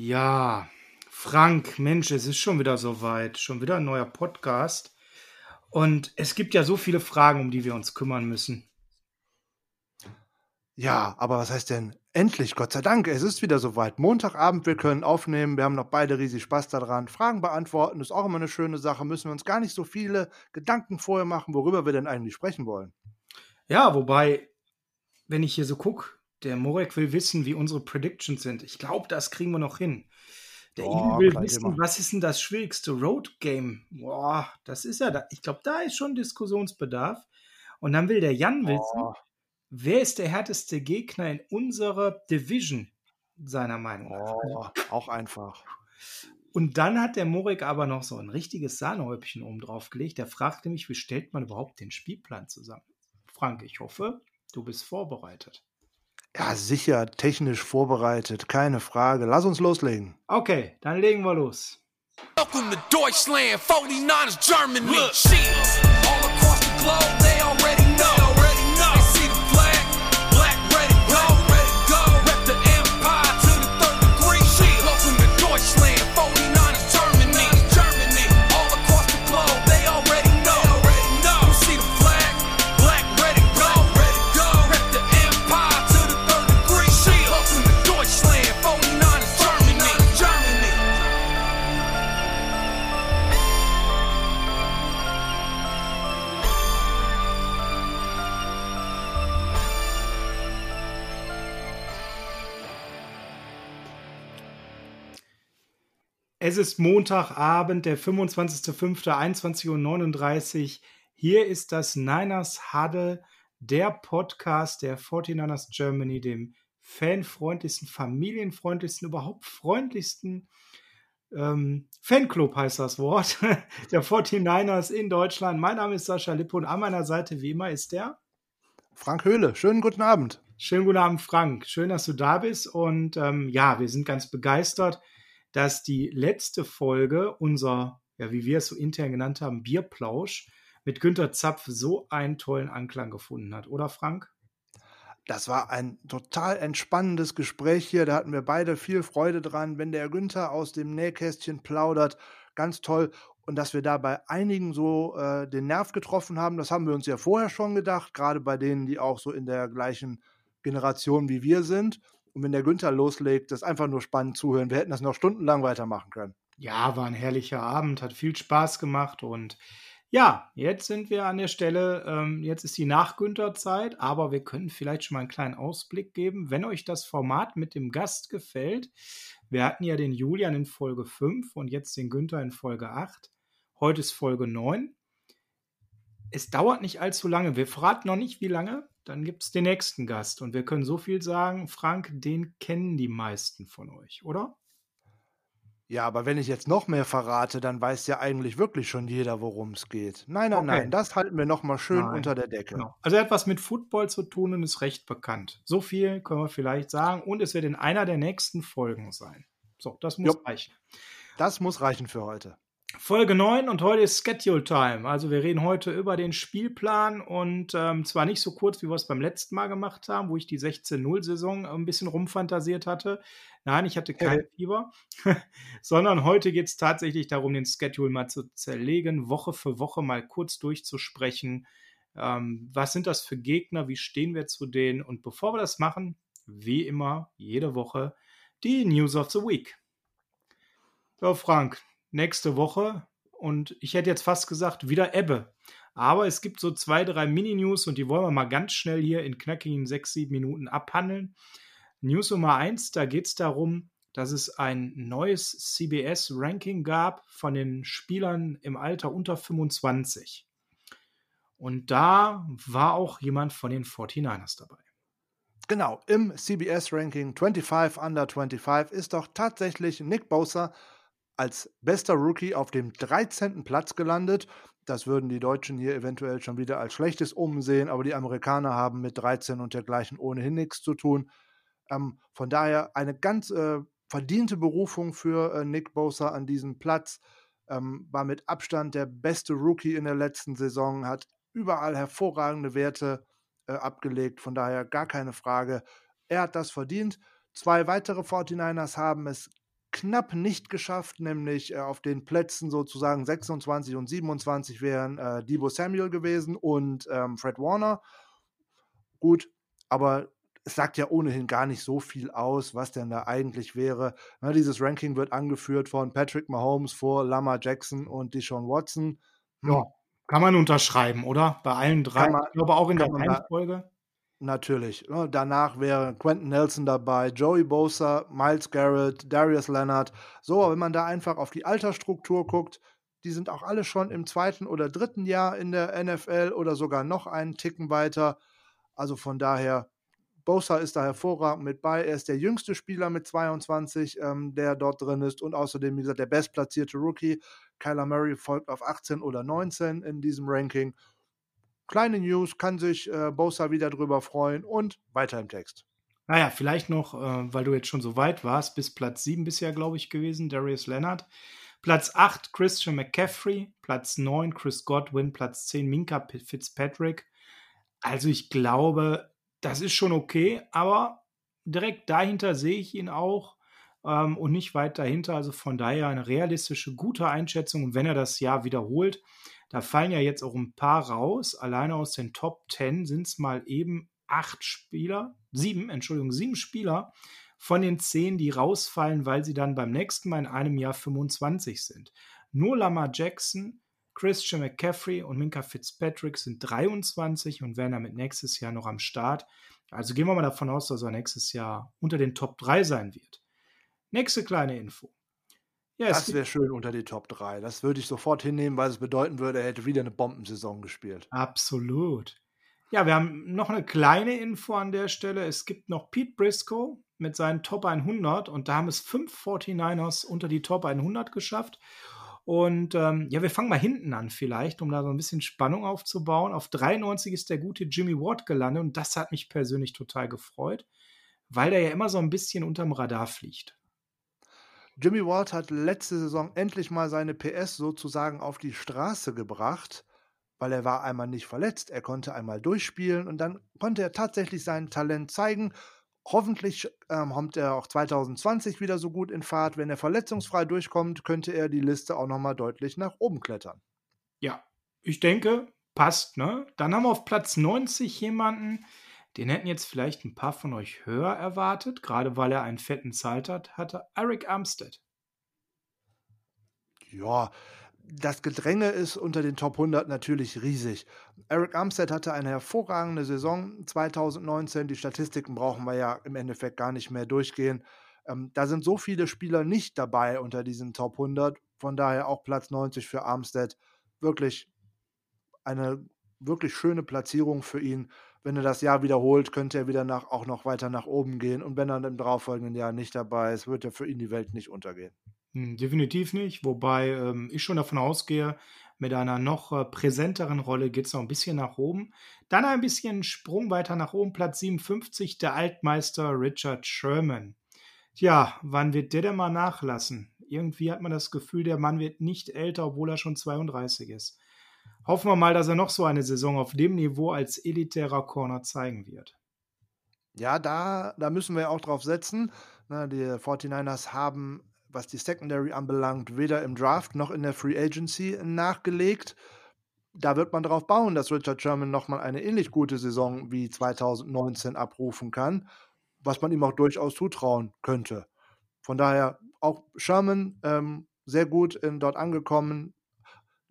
Ja, Frank, Mensch, es ist schon wieder soweit. Schon wieder ein neuer Podcast. Und es gibt ja so viele Fragen, um die wir uns kümmern müssen. Ja, aber was heißt denn endlich? Gott sei Dank, es ist wieder soweit. Montagabend, wir können aufnehmen. Wir haben noch beide riesig Spaß daran. Fragen beantworten ist auch immer eine schöne Sache. Müssen wir uns gar nicht so viele Gedanken vorher machen, worüber wir denn eigentlich sprechen wollen. Ja, wobei, wenn ich hier so gucke, der Morek will wissen, wie unsere Predictions sind. Ich glaube, das kriegen wir noch hin. Der Boah, will wissen, Thema. was ist denn das schwierigste Road Game? Boah, das ist ja da. Ich glaube, da ist schon Diskussionsbedarf. Und dann will der Jan wissen, wer ist der härteste Gegner in unserer Division, seiner Meinung nach. Oh, auch einfach. Und dann hat der Morik aber noch so ein richtiges Sahnehäubchen oben drauf gelegt. Der fragt nämlich, wie stellt man überhaupt den Spielplan zusammen? Frank, ich hoffe, du bist vorbereitet. Ja, sicher, technisch vorbereitet, keine Frage. Lass uns loslegen. Okay, dann legen wir los. Welcome to Deutschland, 49ers Germany. Look. All across the globe, they already ist Montagabend, der 25.05.21.39 Uhr. Hier ist das Niners Huddle, der Podcast der 49ers Germany, dem fanfreundlichsten, familienfreundlichsten, überhaupt freundlichsten ähm, Fanclub heißt das Wort, der 49ers in Deutschland. Mein Name ist Sascha Lippe und an meiner Seite wie immer ist der Frank Höhle. Schönen guten Abend. Schönen guten Abend, Frank. Schön, dass du da bist. Und ähm, ja, wir sind ganz begeistert dass die letzte Folge unser, ja, wie wir es so intern genannt haben, Bierplausch mit Günter Zapf so einen tollen Anklang gefunden hat, oder Frank? Das war ein total entspannendes Gespräch hier. Da hatten wir beide viel Freude dran, wenn der Günther aus dem Nähkästchen plaudert. Ganz toll. Und dass wir da bei einigen so äh, den Nerv getroffen haben, das haben wir uns ja vorher schon gedacht, gerade bei denen, die auch so in der gleichen Generation wie wir sind. Und wenn der Günther loslegt, das ist einfach nur spannend zuhören. Wir hätten das noch stundenlang weitermachen können. Ja, war ein herrlicher Abend, hat viel Spaß gemacht und ja, jetzt sind wir an der Stelle, ähm, jetzt ist die Nach-Günther-Zeit, aber wir können vielleicht schon mal einen kleinen Ausblick geben, wenn euch das Format mit dem Gast gefällt. Wir hatten ja den Julian in Folge 5 und jetzt den Günther in Folge 8. Heute ist Folge 9. Es dauert nicht allzu lange. Wir verraten noch nicht, wie lange dann gibt es den nächsten Gast. Und wir können so viel sagen, Frank, den kennen die meisten von euch, oder? Ja, aber wenn ich jetzt noch mehr verrate, dann weiß ja eigentlich wirklich schon jeder, worum es geht. Nein, nein, okay. nein, das halten wir nochmal schön nein. unter der Decke. Genau. Also er hat was mit Football zu tun und ist recht bekannt. So viel können wir vielleicht sagen. Und es wird in einer der nächsten Folgen sein. So, das muss jo. reichen. Das muss reichen für heute. Folge 9 und heute ist Schedule Time. Also wir reden heute über den Spielplan und ähm, zwar nicht so kurz, wie wir es beim letzten Mal gemacht haben, wo ich die 16-0-Saison ein bisschen rumfantasiert hatte. Nein, ich hatte kein okay. Fieber, sondern heute geht es tatsächlich darum, den Schedule mal zu zerlegen, Woche für Woche mal kurz durchzusprechen. Ähm, was sind das für Gegner? Wie stehen wir zu denen? Und bevor wir das machen, wie immer, jede Woche, die News of the Week. So, Frank, nächste Woche. Und ich hätte jetzt fast gesagt, wieder Ebbe. Aber es gibt so zwei, drei Mini-News und die wollen wir mal ganz schnell hier in knackigen sechs, sieben Minuten abhandeln. News Nummer eins, da geht es darum, dass es ein neues CBS-Ranking gab von den Spielern im Alter unter 25. Und da war auch jemand von den 49ers dabei. Genau, im CBS-Ranking 25 Under 25 ist doch tatsächlich Nick Bosa als bester Rookie auf dem 13. Platz gelandet. Das würden die Deutschen hier eventuell schon wieder als schlechtes umsehen, aber die Amerikaner haben mit 13 und dergleichen ohnehin nichts zu tun. Ähm, von daher eine ganz äh, verdiente Berufung für äh, Nick Bosa an diesem Platz. Ähm, war mit Abstand der beste Rookie in der letzten Saison, hat überall hervorragende Werte äh, abgelegt. Von daher gar keine Frage. Er hat das verdient. Zwei weitere 49ers haben es knapp nicht geschafft, nämlich äh, auf den Plätzen sozusagen 26 und 27 wären äh, Debo Samuel gewesen und ähm, Fred Warner. Gut, aber es sagt ja ohnehin gar nicht so viel aus, was denn da eigentlich wäre. Na, dieses Ranking wird angeführt von Patrick Mahomes vor Lamar Jackson und Deshaun Watson. Hm. Ja, kann man unterschreiben, oder? Bei allen drei. Man, ich glaube auch in der Reihenfolge. Natürlich. Ne? Danach wäre Quentin Nelson dabei, Joey Bosa, Miles Garrett, Darius Leonard. So, wenn man da einfach auf die Altersstruktur guckt, die sind auch alle schon im zweiten oder dritten Jahr in der NFL oder sogar noch einen Ticken weiter. Also von daher, Bosa ist da hervorragend mit bei. Er ist der jüngste Spieler mit 22, ähm, der dort drin ist und außerdem, wie gesagt, der bestplatzierte Rookie. Kyler Murray folgt auf 18 oder 19 in diesem Ranking kleine News, kann sich äh, Bosa wieder drüber freuen und weiter im Text. Naja, vielleicht noch, äh, weil du jetzt schon so weit warst, bis Platz 7 bisher, glaube ich, gewesen, Darius Leonard. Platz 8 Christian McCaffrey, Platz 9 Chris Godwin, Platz 10 Minka Fitzpatrick. Also ich glaube, das ist schon okay, aber direkt dahinter sehe ich ihn auch ähm, und nicht weit dahinter. Also von daher eine realistische, gute Einschätzung. Und wenn er das Jahr wiederholt, da fallen ja jetzt auch ein paar raus. Alleine aus den Top 10 sind es mal eben acht Spieler, sieben, Entschuldigung, sieben Spieler von den zehn, die rausfallen, weil sie dann beim nächsten Mal in einem Jahr 25 sind. Nur Lamar Jackson, Christian McCaffrey und Minka Fitzpatrick sind 23 und werden damit nächstes Jahr noch am Start. Also gehen wir mal davon aus, dass er nächstes Jahr unter den Top 3 sein wird. Nächste kleine Info. Ja, das wäre schön unter die Top 3. Das würde ich sofort hinnehmen, weil es bedeuten würde, er hätte wieder eine Bombensaison gespielt. Absolut. Ja, wir haben noch eine kleine Info an der Stelle. Es gibt noch Pete Briscoe mit seinen Top 100 und da haben es fünf 49ers unter die Top 100 geschafft. Und ähm, ja, wir fangen mal hinten an vielleicht, um da so ein bisschen Spannung aufzubauen. Auf 93 ist der gute Jimmy Ward gelandet und das hat mich persönlich total gefreut, weil der ja immer so ein bisschen unterm Radar fliegt. Jimmy Ward hat letzte Saison endlich mal seine PS sozusagen auf die Straße gebracht, weil er war einmal nicht verletzt, er konnte einmal durchspielen und dann konnte er tatsächlich sein Talent zeigen. Hoffentlich ähm, kommt er auch 2020 wieder so gut in Fahrt. Wenn er verletzungsfrei durchkommt, könnte er die Liste auch nochmal deutlich nach oben klettern. Ja, ich denke, passt, ne? Dann haben wir auf Platz 90 jemanden, den hätten jetzt vielleicht ein paar von euch höher erwartet, gerade weil er einen fetten Zeit hat, hatte Eric Armstead. Ja, das Gedränge ist unter den Top 100 natürlich riesig. Eric Armstead hatte eine hervorragende Saison 2019. Die Statistiken brauchen wir ja im Endeffekt gar nicht mehr durchgehen. Ähm, da sind so viele Spieler nicht dabei unter diesen Top 100. Von daher auch Platz 90 für Armstead. Wirklich eine wirklich schöne Platzierung für ihn wenn er das Jahr wiederholt, könnte er wieder nach, auch noch weiter nach oben gehen. Und wenn er im darauffolgenden Jahr nicht dabei ist, wird er für ihn die Welt nicht untergehen. Hm, definitiv nicht, wobei ähm, ich schon davon ausgehe, mit einer noch äh, präsenteren Rolle geht es noch ein bisschen nach oben. Dann ein bisschen Sprung weiter nach oben, Platz 57, der Altmeister Richard Sherman. Tja, wann wird der denn mal nachlassen? Irgendwie hat man das Gefühl, der Mann wird nicht älter, obwohl er schon 32 ist. Hoffen wir mal, dass er noch so eine Saison auf dem Niveau als elitärer Corner zeigen wird. Ja, da, da müssen wir auch drauf setzen. Na, die 49ers haben, was die Secondary anbelangt, weder im Draft noch in der Free Agency nachgelegt. Da wird man darauf bauen, dass Richard Sherman nochmal eine ähnlich gute Saison wie 2019 abrufen kann, was man ihm auch durchaus zutrauen könnte. Von daher auch Sherman ähm, sehr in, ähm, dort angekommen,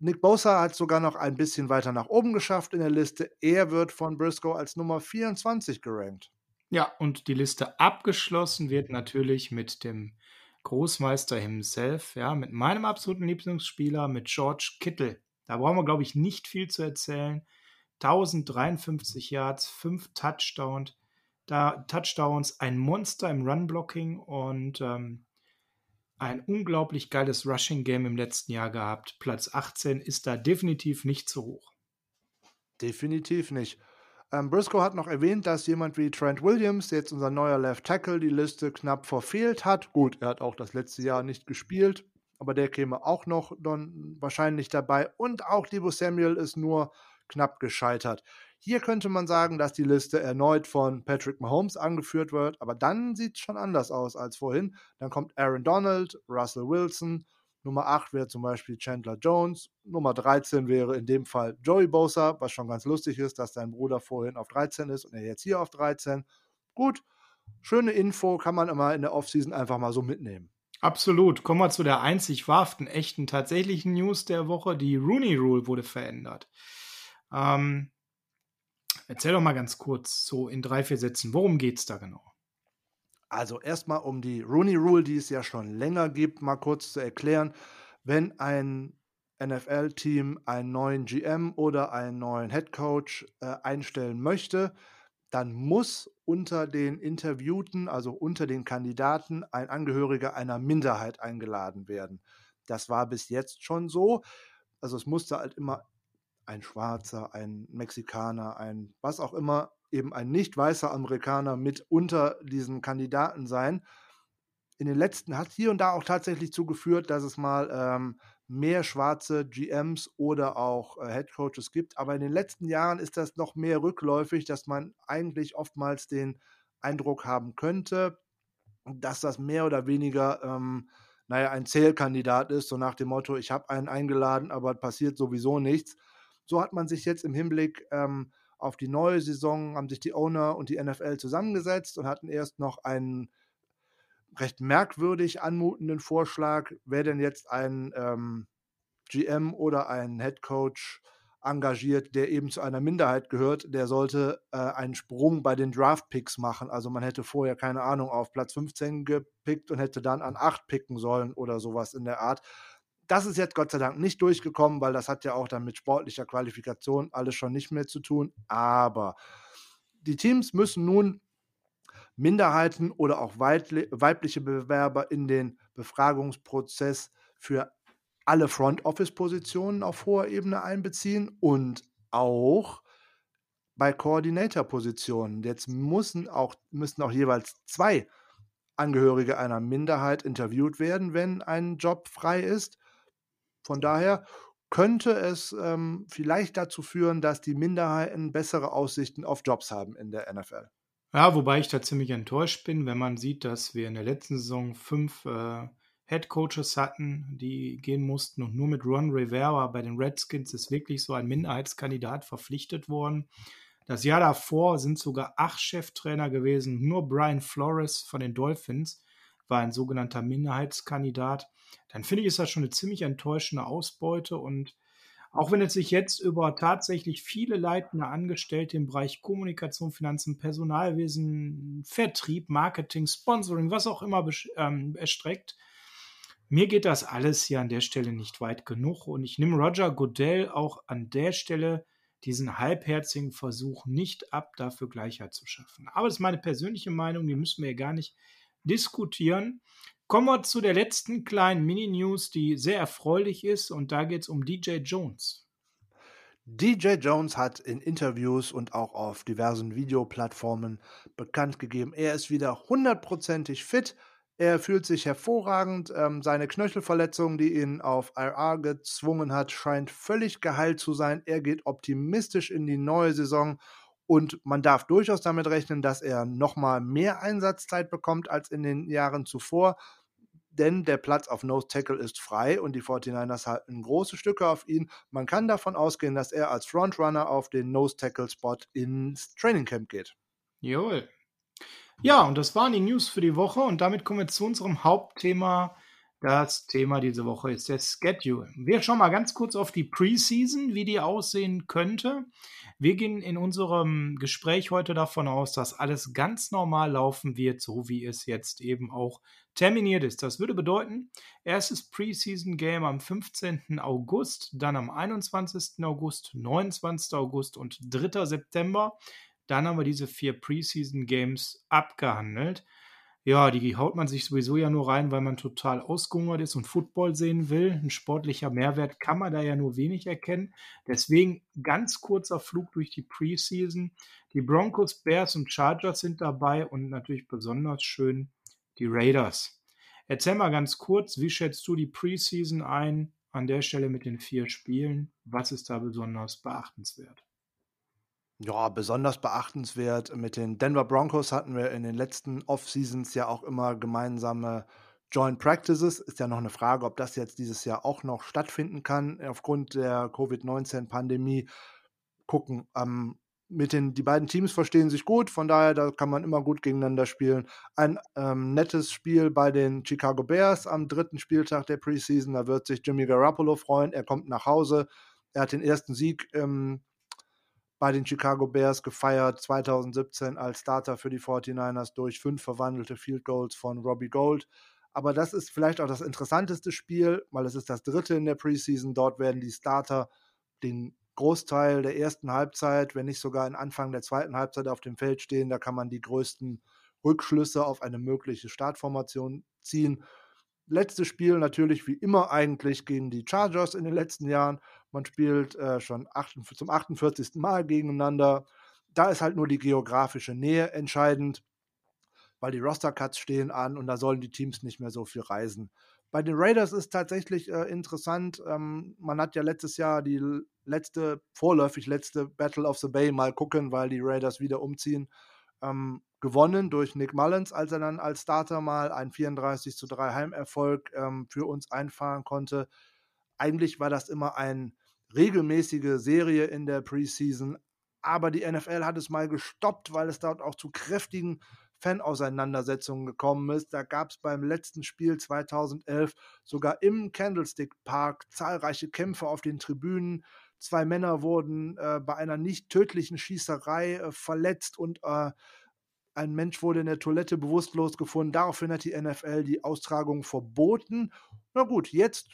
Nick Bosa hat sogar noch ein bisschen weiter nach oben geschafft in der Liste. Er wird von Briscoe als Nummer 24 gerankt. Ja, und die Liste abgeschlossen wird natürlich mit dem Großmeister himself, ja, mit meinem absoluten Lieblingsspieler, mit George Kittle. Da brauchen wir, glaube ich, nicht viel zu erzählen. 1053 Yards, 5 Touchdowns, da, Touchdowns, ein Monster im Run-Blocking und ähm, ein unglaublich geiles Rushing-Game im letzten Jahr gehabt. Platz 18 ist da definitiv nicht zu hoch. Definitiv nicht. Ähm, Briscoe hat noch erwähnt, dass jemand wie Trent Williams, jetzt unser neuer Left Tackle, die Liste knapp verfehlt hat. Gut, er hat auch das letzte Jahr nicht gespielt, aber der käme auch noch dann wahrscheinlich dabei. Und auch Debo Samuel ist nur knapp gescheitert. Hier könnte man sagen, dass die Liste erneut von Patrick Mahomes angeführt wird, aber dann sieht es schon anders aus als vorhin. Dann kommt Aaron Donald, Russell Wilson, Nummer 8 wäre zum Beispiel Chandler Jones, Nummer 13 wäre in dem Fall Joey Bosa, was schon ganz lustig ist, dass sein Bruder vorhin auf 13 ist und er jetzt hier auf 13. Gut, schöne Info, kann man immer in der Offseason einfach mal so mitnehmen. Absolut. Kommen wir zu der einzig wahrhaften, echten, tatsächlichen News der Woche. Die Rooney Rule wurde verändert. Ähm, erzähl doch mal ganz kurz, so in drei, vier Sätzen, worum geht es da genau? Also erstmal um die Rooney Rule, die es ja schon länger gibt, mal kurz zu erklären. Wenn ein NFL-Team einen neuen GM oder einen neuen Head Coach äh, einstellen möchte, dann muss unter den Interviewten, also unter den Kandidaten, ein Angehöriger einer Minderheit eingeladen werden. Das war bis jetzt schon so. Also es musste halt immer ein Schwarzer, ein Mexikaner, ein was auch immer, eben ein nicht weißer Amerikaner mit unter diesen Kandidaten sein. In den letzten hat hier und da auch tatsächlich zugeführt, dass es mal ähm, mehr schwarze GMs oder auch äh, Head Coaches gibt. Aber in den letzten Jahren ist das noch mehr rückläufig, dass man eigentlich oftmals den Eindruck haben könnte, dass das mehr oder weniger, ähm, naja, ein Zählkandidat ist, so nach dem Motto, ich habe einen eingeladen, aber passiert sowieso nichts. So hat man sich jetzt im Hinblick ähm, auf die neue Saison, haben sich die Owner und die NFL zusammengesetzt und hatten erst noch einen recht merkwürdig anmutenden Vorschlag, wer denn jetzt ein ähm, GM oder ein Head Coach engagiert, der eben zu einer Minderheit gehört, der sollte äh, einen Sprung bei den Draft-Picks machen. Also man hätte vorher, keine Ahnung, auf Platz 15 gepickt und hätte dann an 8 picken sollen oder sowas in der Art. Das ist jetzt Gott sei Dank nicht durchgekommen, weil das hat ja auch dann mit sportlicher Qualifikation alles schon nicht mehr zu tun. Aber die Teams müssen nun Minderheiten oder auch weibliche Bewerber in den Befragungsprozess für alle Front-Office-Positionen auf hoher Ebene einbeziehen und auch bei Coordinator-Positionen. Jetzt müssen auch, müssen auch jeweils zwei Angehörige einer Minderheit interviewt werden, wenn ein Job frei ist. Von daher könnte es ähm, vielleicht dazu führen, dass die Minderheiten bessere Aussichten auf Jobs haben in der NFL. Ja, wobei ich da ziemlich enttäuscht bin, wenn man sieht, dass wir in der letzten Saison fünf äh, Head Coaches hatten, die gehen mussten und nur mit Ron Rivera bei den Redskins ist wirklich so ein Minderheitskandidat verpflichtet worden. Das Jahr davor sind sogar acht Cheftrainer gewesen. Nur Brian Flores von den Dolphins war ein sogenannter Minderheitskandidat. Dann finde ich, ist das schon eine ziemlich enttäuschende Ausbeute und auch wenn es sich jetzt über tatsächlich viele leitende Angestellte im Bereich Kommunikation, Finanzen, Personalwesen, Vertrieb, Marketing, Sponsoring, was auch immer ähm, erstreckt, mir geht das alles hier an der Stelle nicht weit genug und ich nehme Roger Goodell auch an der Stelle diesen halbherzigen Versuch nicht ab, dafür Gleichheit zu schaffen. Aber das ist meine persönliche Meinung, die müssen wir ja gar nicht diskutieren. Kommen wir zu der letzten kleinen Mini-News, die sehr erfreulich ist, und da geht es um DJ Jones. DJ Jones hat in Interviews und auch auf diversen Videoplattformen bekannt gegeben, er ist wieder hundertprozentig fit. Er fühlt sich hervorragend. Ähm, seine Knöchelverletzung, die ihn auf IR gezwungen hat, scheint völlig geheilt zu sein. Er geht optimistisch in die neue Saison und man darf durchaus damit rechnen, dass er nochmal mehr Einsatzzeit bekommt als in den Jahren zuvor denn der Platz auf Nose Tackle ist frei und die 49ers halten große Stücke auf ihn. Man kann davon ausgehen, dass er als Frontrunner auf den Nose Tackle Spot ins Training Camp geht. Jawohl. Ja, und das waren die News für die Woche und damit kommen wir zu unserem Hauptthema das Thema diese Woche ist der Schedule. Wir schauen mal ganz kurz auf die Preseason, wie die aussehen könnte. Wir gehen in unserem Gespräch heute davon aus, dass alles ganz normal laufen wird, so wie es jetzt eben auch terminiert ist. Das würde bedeuten, erstes Preseason Game am 15. August, dann am 21. August, 29. August und 3. September. Dann haben wir diese vier Preseason Games abgehandelt ja, die haut man sich sowieso ja nur rein, weil man total ausgehungert ist und Football sehen will. Ein sportlicher Mehrwert kann man da ja nur wenig erkennen. Deswegen ganz kurzer Flug durch die Preseason. Die Broncos, Bears und Chargers sind dabei und natürlich besonders schön die Raiders. Erzähl mal ganz kurz, wie schätzt du die Preseason ein an der Stelle mit den vier Spielen? Was ist da besonders beachtenswert? Ja, besonders beachtenswert. Mit den Denver Broncos hatten wir in den letzten Off-Seasons ja auch immer gemeinsame Joint Practices. Ist ja noch eine Frage, ob das jetzt dieses Jahr auch noch stattfinden kann aufgrund der Covid-19-Pandemie. Gucken. Ähm, mit den die beiden Teams verstehen sich gut, von daher da kann man immer gut gegeneinander spielen. Ein ähm, nettes Spiel bei den Chicago Bears am dritten Spieltag der Preseason. Da wird sich Jimmy Garoppolo freuen. Er kommt nach Hause. Er hat den ersten Sieg ähm, bei den Chicago Bears gefeiert 2017 als Starter für die 49ers durch fünf verwandelte Field Goals von Robbie Gold. Aber das ist vielleicht auch das interessanteste Spiel, weil es ist das dritte in der Preseason. Dort werden die Starter den Großteil der ersten Halbzeit, wenn nicht sogar in Anfang der zweiten Halbzeit auf dem Feld stehen. Da kann man die größten Rückschlüsse auf eine mögliche Startformation ziehen. Letztes Spiel natürlich wie immer eigentlich gegen die Chargers in den letzten Jahren. Man spielt äh, schon 8, zum 48. Mal gegeneinander. Da ist halt nur die geografische Nähe entscheidend, weil die Roster-Cuts stehen an und da sollen die Teams nicht mehr so viel reisen. Bei den Raiders ist tatsächlich äh, interessant. Ähm, man hat ja letztes Jahr die letzte, vorläufig letzte Battle of the Bay mal gucken, weil die Raiders wieder umziehen. Ähm, gewonnen durch Nick Mullins, als er dann als Starter mal einen 34 zu 3 Heimerfolg ähm, für uns einfahren konnte. Eigentlich war das immer eine regelmäßige Serie in der Preseason, aber die NFL hat es mal gestoppt, weil es dort auch zu kräftigen Fanauseinandersetzungen gekommen ist. Da gab es beim letzten Spiel 2011 sogar im Candlestick Park zahlreiche Kämpfe auf den Tribünen. Zwei Männer wurden äh, bei einer nicht tödlichen Schießerei äh, verletzt und äh, ein Mensch wurde in der Toilette bewusstlos gefunden. Daraufhin hat die NFL die Austragung verboten. Na gut, jetzt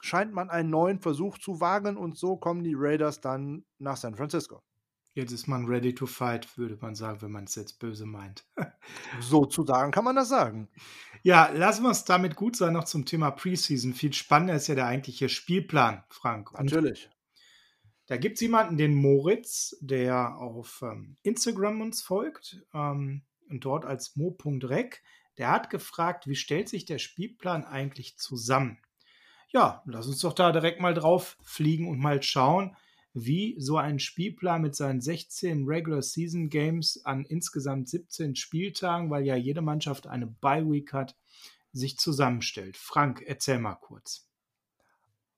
scheint man einen neuen Versuch zu wagen und so kommen die Raiders dann nach San Francisco. Jetzt ist man ready to fight, würde man sagen, wenn man es jetzt böse meint. Sozusagen kann man das sagen. Ja, lassen wir es damit gut sein, noch zum Thema Preseason. Viel spannender ist ja der eigentliche Spielplan, Frank. Und Natürlich. Da gibt es jemanden, den Moritz, der auf ähm, Instagram uns folgt ähm, und dort als mo.rec. Der hat gefragt, wie stellt sich der Spielplan eigentlich zusammen? Ja, lass uns doch da direkt mal drauf fliegen und mal schauen, wie so ein Spielplan mit seinen 16 Regular Season Games an insgesamt 17 Spieltagen, weil ja jede Mannschaft eine Bye Week hat, sich zusammenstellt. Frank, erzähl mal kurz.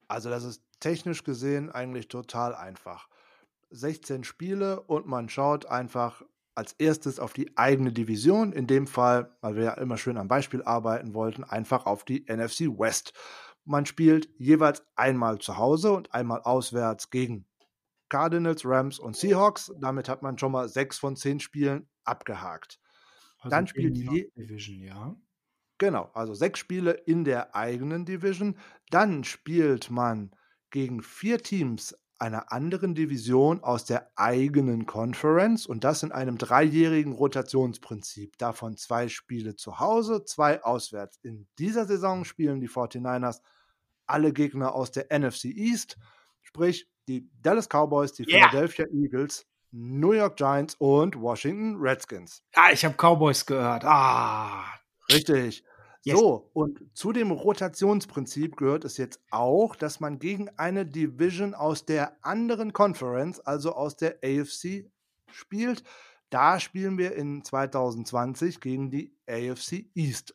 Also das ist technisch gesehen eigentlich total einfach. 16 Spiele und man schaut einfach als erstes auf die eigene Division. In dem Fall, weil wir ja immer schön am Beispiel arbeiten wollten, einfach auf die NFC West. Man spielt jeweils einmal zu Hause und einmal auswärts gegen Cardinals, Rams und Seahawks. Damit hat man schon mal sechs von zehn Spielen abgehakt. Also Dann spielt je Division, ja. Genau, also sechs Spiele in der eigenen Division. Dann spielt man gegen vier Teams einer anderen Division aus der eigenen Conference und das in einem dreijährigen Rotationsprinzip. Davon zwei Spiele zu Hause, zwei auswärts. In dieser Saison spielen die 49ers alle Gegner aus der NFC East, sprich die Dallas Cowboys, die yeah. Philadelphia Eagles, New York Giants und Washington Redskins. Ah, ich habe Cowboys gehört. Ah. Richtig. Yes. So, und zu dem Rotationsprinzip gehört es jetzt auch, dass man gegen eine Division aus der anderen Conference, also aus der AFC, spielt. Da spielen wir in 2020 gegen die AFC East.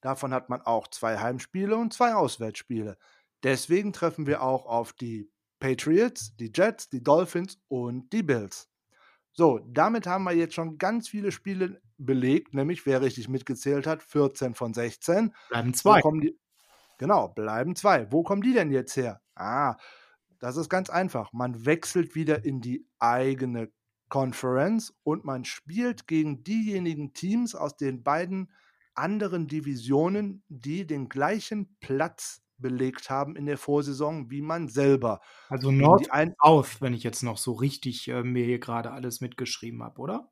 Davon hat man auch zwei Heimspiele und zwei Auswärtsspiele. Deswegen treffen wir auch auf die Patriots, die Jets, die Dolphins und die Bills. So, damit haben wir jetzt schon ganz viele Spiele belegt, nämlich wer richtig mitgezählt hat, 14 von 16. Bleiben zwei. Die, genau, bleiben zwei. Wo kommen die denn jetzt her? Ah, das ist ganz einfach. Man wechselt wieder in die eigene Conference und man spielt gegen diejenigen Teams aus den beiden anderen Divisionen, die den gleichen Platz belegt haben in der Vorsaison wie man selber. Also Nord ein South, wenn ich jetzt noch so richtig äh, mir hier gerade alles mitgeschrieben habe, oder?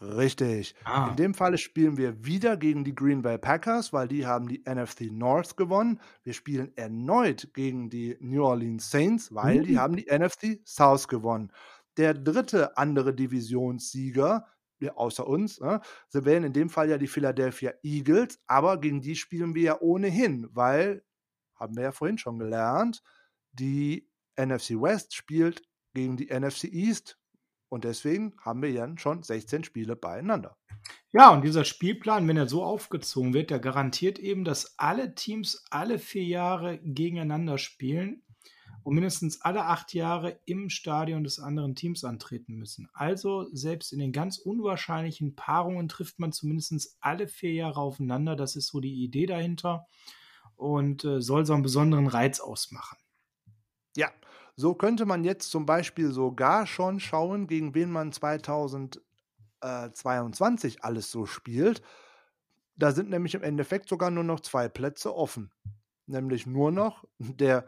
Richtig. Ah. In dem Falle spielen wir wieder gegen die Green Bay Packers, weil die haben die NFC North gewonnen. Wir spielen erneut gegen die New Orleans Saints, weil mhm. die haben die NFC South gewonnen. Der dritte andere Divisionssieger, außer uns, ne, wären in dem Fall ja die Philadelphia Eagles, aber gegen die spielen wir ja ohnehin, weil haben wir ja vorhin schon gelernt, die NFC West spielt gegen die NFC East. Und deswegen haben wir dann schon 16 Spiele beieinander. Ja, und dieser Spielplan, wenn er so aufgezogen wird, der garantiert eben, dass alle Teams alle vier Jahre gegeneinander spielen und mindestens alle acht Jahre im Stadion des anderen Teams antreten müssen. Also selbst in den ganz unwahrscheinlichen Paarungen trifft man zumindest alle vier Jahre aufeinander. Das ist so die Idee dahinter und äh, soll so einen besonderen Reiz ausmachen. Ja, so könnte man jetzt zum Beispiel sogar schon schauen, gegen wen man 2022 alles so spielt. Da sind nämlich im Endeffekt sogar nur noch zwei Plätze offen. Nämlich nur noch der,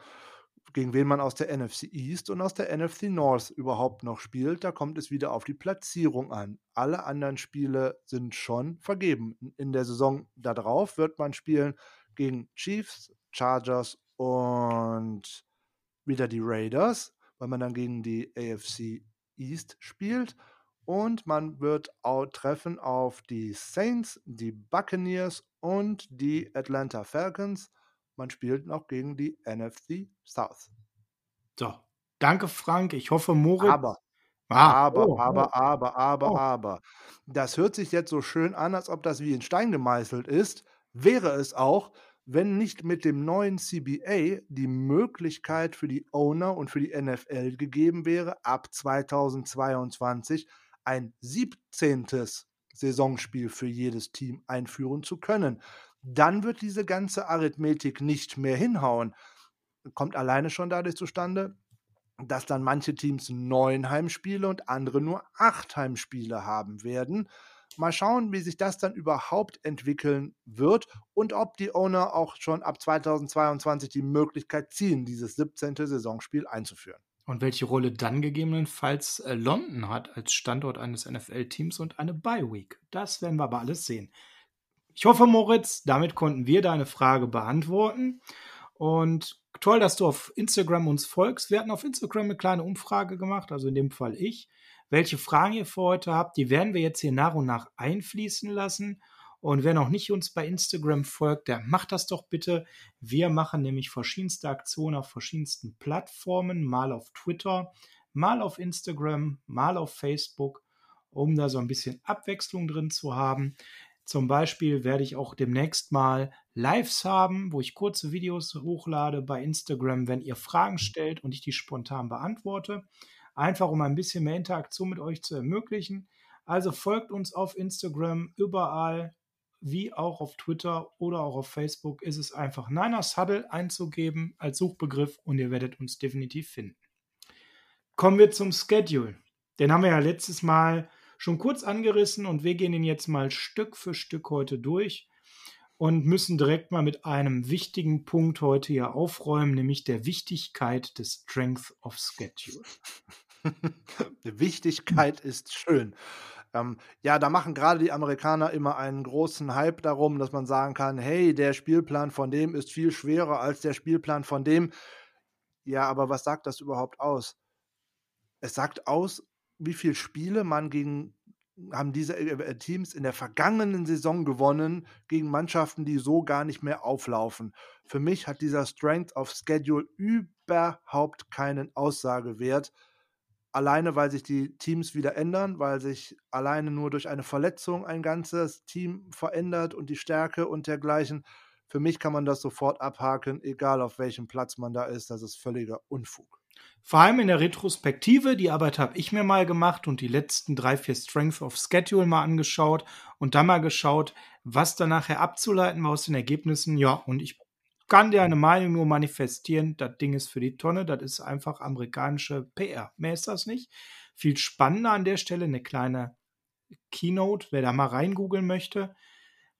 gegen wen man aus der NFC East und aus der NFC North überhaupt noch spielt. Da kommt es wieder auf die Platzierung an. Alle anderen Spiele sind schon vergeben. In der Saison darauf wird man spielen gegen Chiefs, Chargers und wieder die Raiders, weil man dann gegen die AFC East spielt. Und man wird auch treffen auf die Saints, die Buccaneers und die Atlanta Falcons. Man spielt noch gegen die NFC South. So, danke Frank. Ich hoffe, Moritz. Aber, ah, aber, oh, aber, oh. aber, aber, oh. aber. Das hört sich jetzt so schön an, als ob das wie in Stein gemeißelt ist. Wäre es auch, wenn nicht mit dem neuen CBA die Möglichkeit für die Owner und für die NFL gegeben wäre, ab 2022 ein 17. Saisonspiel für jedes Team einführen zu können. Dann wird diese ganze Arithmetik nicht mehr hinhauen. Kommt alleine schon dadurch zustande, dass dann manche Teams neun Heimspiele und andere nur acht Heimspiele haben werden. Mal schauen, wie sich das dann überhaupt entwickeln wird und ob die Owner auch schon ab 2022 die Möglichkeit ziehen, dieses 17. Saisonspiel einzuführen. Und welche Rolle dann gegebenenfalls äh, London hat als Standort eines NFL-Teams und eine Bye-Week. Das werden wir aber alles sehen. Ich hoffe, Moritz, damit konnten wir deine Frage beantworten. Und toll, dass du auf Instagram uns folgst. Wir hatten auf Instagram eine kleine Umfrage gemacht, also in dem Fall ich welche Fragen ihr für heute habt. Die werden wir jetzt hier nach und nach einfließen lassen. Und wer noch nicht uns bei Instagram folgt, der macht das doch bitte. Wir machen nämlich verschiedenste Aktionen auf verschiedensten Plattformen, mal auf Twitter, mal auf Instagram, mal auf Facebook, um da so ein bisschen Abwechslung drin zu haben. Zum Beispiel werde ich auch demnächst mal Lives haben, wo ich kurze Videos hochlade bei Instagram, wenn ihr Fragen stellt und ich die spontan beantworte einfach um ein bisschen mehr Interaktion mit euch zu ermöglichen. Also folgt uns auf Instagram, überall, wie auch auf Twitter oder auch auf Facebook, ist es einfach Niners Huddle einzugeben als Suchbegriff und ihr werdet uns definitiv finden. Kommen wir zum Schedule. Den haben wir ja letztes Mal schon kurz angerissen und wir gehen ihn jetzt mal Stück für Stück heute durch und müssen direkt mal mit einem wichtigen Punkt heute hier aufräumen, nämlich der Wichtigkeit des Strength of Schedule. Wichtigkeit ist schön. Ähm, ja, da machen gerade die Amerikaner immer einen großen Hype darum, dass man sagen kann, hey, der Spielplan von dem ist viel schwerer als der Spielplan von dem. Ja, aber was sagt das überhaupt aus? Es sagt aus, wie viele Spiele man gegen haben diese äh, äh, Teams in der vergangenen Saison gewonnen gegen Mannschaften, die so gar nicht mehr auflaufen. Für mich hat dieser Strength of Schedule überhaupt keinen Aussagewert alleine weil sich die Teams wieder ändern, weil sich alleine nur durch eine Verletzung ein ganzes Team verändert und die Stärke und dergleichen. Für mich kann man das sofort abhaken, egal auf welchem Platz man da ist. Das ist völliger Unfug. Vor allem in der Retrospektive, die Arbeit habe ich mir mal gemacht und die letzten drei, vier Strength of Schedule mal angeschaut und dann mal geschaut, was da nachher abzuleiten war aus den Ergebnissen. Ja, und ich kann dir eine Meinung nur manifestieren, das Ding ist für die Tonne, das ist einfach amerikanische PR. Mehr ist das nicht. Viel spannender an der Stelle eine kleine Keynote, wer da mal reingoogeln möchte.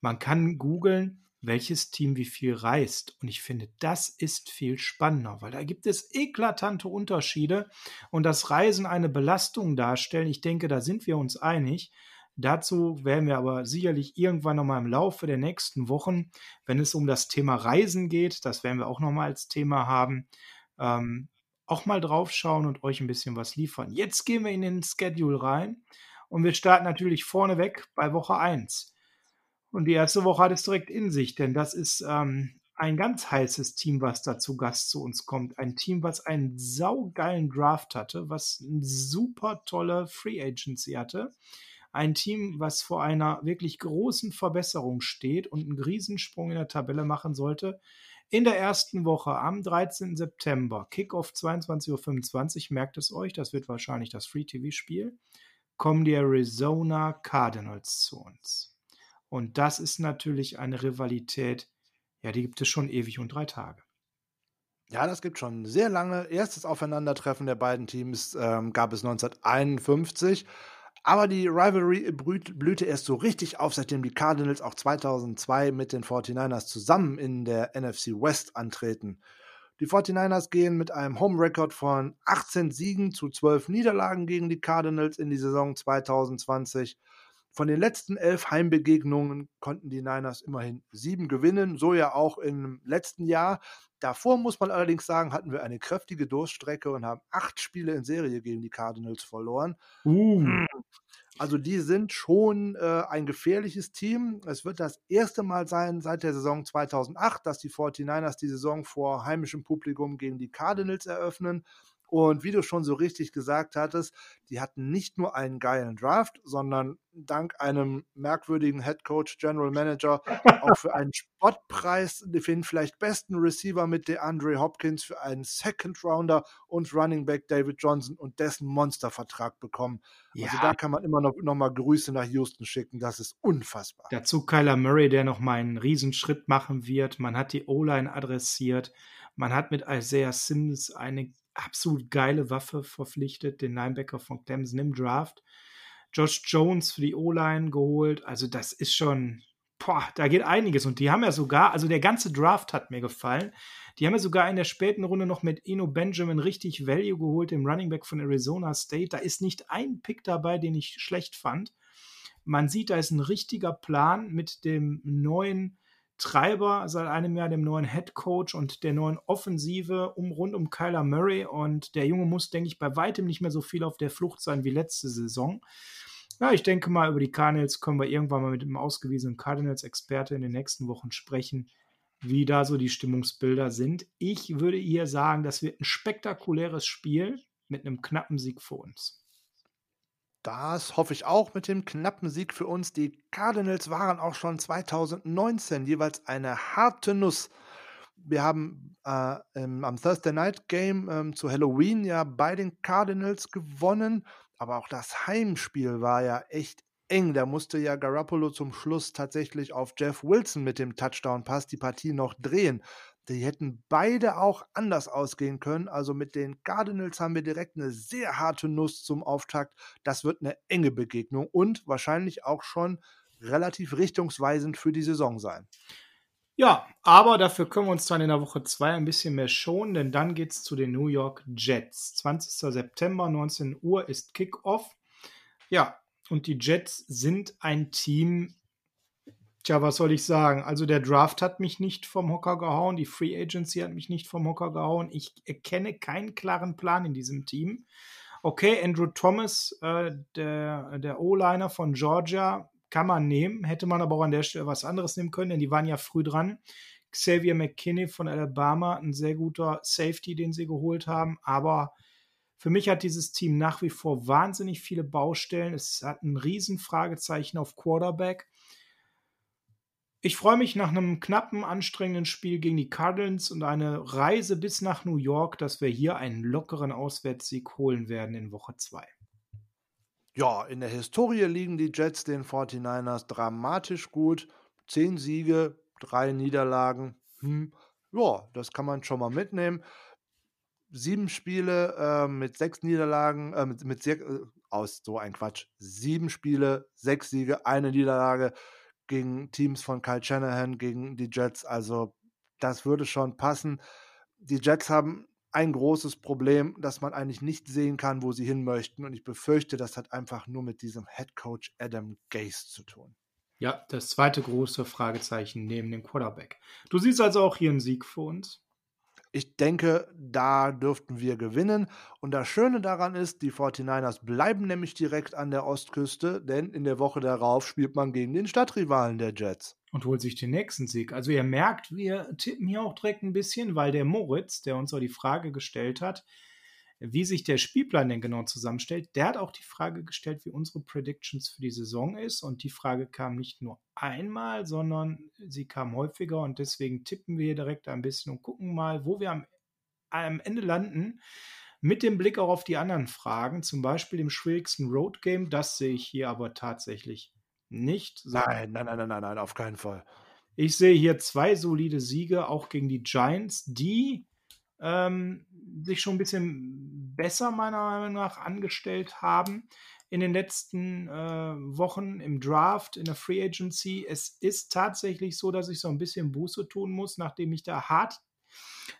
Man kann googeln, welches Team wie viel reist. Und ich finde, das ist viel spannender, weil da gibt es eklatante Unterschiede und das Reisen eine Belastung darstellen. Ich denke, da sind wir uns einig. Dazu werden wir aber sicherlich irgendwann nochmal im Laufe der nächsten Wochen, wenn es um das Thema Reisen geht, das werden wir auch nochmal als Thema haben, ähm, auch mal drauf schauen und euch ein bisschen was liefern. Jetzt gehen wir in den Schedule rein und wir starten natürlich vorneweg bei Woche 1. Und die erste Woche hat es direkt in sich, denn das ist ähm, ein ganz heißes Team, was da zu Gast zu uns kommt. Ein Team, was einen saugeilen Draft hatte, was eine super tolle Free Agency hatte. Ein Team, was vor einer wirklich großen Verbesserung steht und einen Riesensprung in der Tabelle machen sollte. In der ersten Woche am 13. September, Kickoff 22.25 Uhr, merkt es euch, das wird wahrscheinlich das Free-TV-Spiel, kommen die Arizona Cardinals zu uns. Und das ist natürlich eine Rivalität, ja, die gibt es schon ewig und drei Tage. Ja, das gibt schon sehr lange. Erstes Aufeinandertreffen der beiden Teams ähm, gab es 1951. Aber die Rivalry blühte erst so richtig auf, seitdem die Cardinals auch 2002 mit den 49ers zusammen in der NFC West antreten. Die 49ers gehen mit einem Home-Record von 18 Siegen zu 12 Niederlagen gegen die Cardinals in die Saison 2020. Von den letzten elf Heimbegegnungen konnten die Niners immerhin sieben gewinnen, so ja auch im letzten Jahr. Davor muss man allerdings sagen, hatten wir eine kräftige Durststrecke und haben acht Spiele in Serie gegen die Cardinals verloren. Uh. Also die sind schon äh, ein gefährliches Team. Es wird das erste Mal sein seit der Saison 2008, dass die 49ers die Saison vor heimischem Publikum gegen die Cardinals eröffnen. Und wie du schon so richtig gesagt hattest, die hatten nicht nur einen geilen Draft, sondern dank einem merkwürdigen Head Coach, General Manager auch für einen Spottpreis den vielleicht besten Receiver mit DeAndre Hopkins für einen Second Rounder und Running Back David Johnson und dessen Monstervertrag bekommen. Also ja. Also da kann man immer noch, noch mal Grüße nach Houston schicken. Das ist unfassbar. Dazu Kyler Murray, der noch mal einen Riesenschritt machen wird. Man hat die O-Line adressiert. Man hat mit Isaiah Sims eine absolut geile Waffe verpflichtet, den Linebacker von Clemson im Draft. Josh Jones für die O-Line geholt. Also das ist schon, boah, da geht einiges. Und die haben ja sogar, also der ganze Draft hat mir gefallen. Die haben ja sogar in der späten Runde noch mit Eno Benjamin richtig Value geholt, dem Running Back von Arizona State. Da ist nicht ein Pick dabei, den ich schlecht fand. Man sieht, da ist ein richtiger Plan mit dem neuen Treiber seit einem Jahr, dem neuen Head Coach und der neuen Offensive um, rund um Kyler Murray. Und der Junge muss, denke ich, bei weitem nicht mehr so viel auf der Flucht sein wie letzte Saison. Ja, ich denke mal, über die Cardinals können wir irgendwann mal mit dem ausgewiesenen Cardinals-Experte in den nächsten Wochen sprechen, wie da so die Stimmungsbilder sind. Ich würde hier sagen, das wird ein spektakuläres Spiel mit einem knappen Sieg für uns. Das hoffe ich auch mit dem knappen Sieg für uns. Die Cardinals waren auch schon 2019 jeweils eine harte Nuss. Wir haben äh, im, am Thursday Night Game ähm, zu Halloween ja bei den Cardinals gewonnen, aber auch das Heimspiel war ja echt eng. Da musste ja Garoppolo zum Schluss tatsächlich auf Jeff Wilson mit dem Touchdown-Pass die Partie noch drehen. Die hätten beide auch anders ausgehen können. Also mit den Cardinals haben wir direkt eine sehr harte Nuss zum Auftakt. Das wird eine enge Begegnung und wahrscheinlich auch schon relativ richtungsweisend für die Saison sein. Ja, aber dafür können wir uns dann in der Woche 2 ein bisschen mehr schonen, denn dann geht es zu den New York Jets. 20. September, 19 Uhr ist Kickoff. Ja, und die Jets sind ein Team, Tja, was soll ich sagen? Also der Draft hat mich nicht vom Hocker gehauen, die Free Agency hat mich nicht vom Hocker gehauen. Ich erkenne keinen klaren Plan in diesem Team. Okay, Andrew Thomas, äh, der, der O-Liner von Georgia, kann man nehmen. Hätte man aber auch an der Stelle was anderes nehmen können, denn die waren ja früh dran. Xavier McKinney von Alabama, ein sehr guter Safety, den sie geholt haben. Aber für mich hat dieses Team nach wie vor wahnsinnig viele Baustellen. Es hat ein Riesenfragezeichen auf Quarterback. Ich freue mich nach einem knappen, anstrengenden Spiel gegen die Cardinals und eine Reise bis nach New York, dass wir hier einen lockeren Auswärtssieg holen werden in Woche 2. Ja, in der Historie liegen die Jets den 49ers dramatisch gut. Zehn Siege, drei Niederlagen. Hm. Ja, das kann man schon mal mitnehmen. Sieben Spiele äh, mit sechs Niederlagen, äh, mit, mit äh, aus so ein Quatsch. Sieben Spiele, sechs Siege, eine Niederlage gegen Teams von Kyle Shanahan, gegen die Jets. Also das würde schon passen. Die Jets haben ein großes Problem, dass man eigentlich nicht sehen kann, wo sie hin möchten. Und ich befürchte, das hat einfach nur mit diesem Head Coach Adam Gase zu tun. Ja, das zweite große Fragezeichen neben dem Quarterback. Du siehst also auch hier einen Sieg für uns. Ich denke, da dürften wir gewinnen. Und das Schöne daran ist, die 49ers bleiben nämlich direkt an der Ostküste, denn in der Woche darauf spielt man gegen den Stadtrivalen der Jets. Und holt sich den nächsten Sieg. Also ihr merkt, wir tippen hier auch direkt ein bisschen, weil der Moritz, der uns auch die Frage gestellt hat, wie sich der Spielplan denn genau zusammenstellt, der hat auch die Frage gestellt, wie unsere Predictions für die Saison ist. Und die Frage kam nicht nur einmal, sondern sie kam häufiger. Und deswegen tippen wir hier direkt ein bisschen und gucken mal, wo wir am, am Ende landen. Mit dem Blick auch auf die anderen Fragen, zum Beispiel dem schwierigsten Road Game, das sehe ich hier aber tatsächlich nicht. Nein, nein, nein, nein, nein, nein, auf keinen Fall. Ich sehe hier zwei solide Siege, auch gegen die Giants, die ähm, sich schon ein bisschen besser meiner Meinung nach angestellt haben in den letzten äh, Wochen im Draft, in der Free Agency. Es ist tatsächlich so, dass ich so ein bisschen Buße tun muss, nachdem ich da hart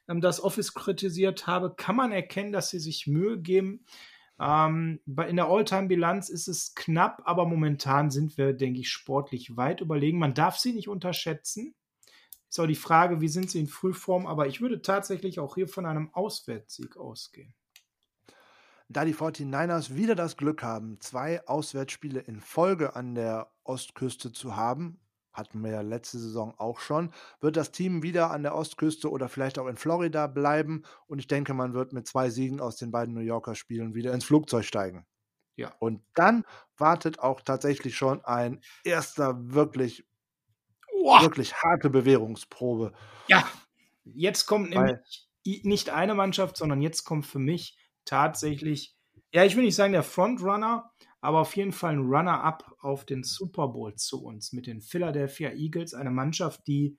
ähm, das Office kritisiert habe, kann man erkennen, dass sie sich Mühe geben. Ähm, in der All-Time-Bilanz ist es knapp, aber momentan sind wir, denke ich, sportlich weit überlegen. Man darf sie nicht unterschätzen. Ist auch die Frage, wie sind sie in Frühform, aber ich würde tatsächlich auch hier von einem Auswärtssieg ausgehen. Da die 49ers wieder das Glück haben, zwei Auswärtsspiele in Folge an der Ostküste zu haben, hatten wir ja letzte Saison auch schon, wird das Team wieder an der Ostküste oder vielleicht auch in Florida bleiben und ich denke, man wird mit zwei Siegen aus den beiden New Yorker Spielen wieder ins Flugzeug steigen. Ja. Und dann wartet auch tatsächlich schon ein erster wirklich Boah. wirklich harte Bewährungsprobe. Ja, jetzt kommt nämlich nicht eine Mannschaft, sondern jetzt kommt für mich tatsächlich, ja, ich will nicht sagen der Frontrunner, aber auf jeden Fall ein Runner-up auf den Super Bowl zu uns mit den Philadelphia Eagles, eine Mannschaft, die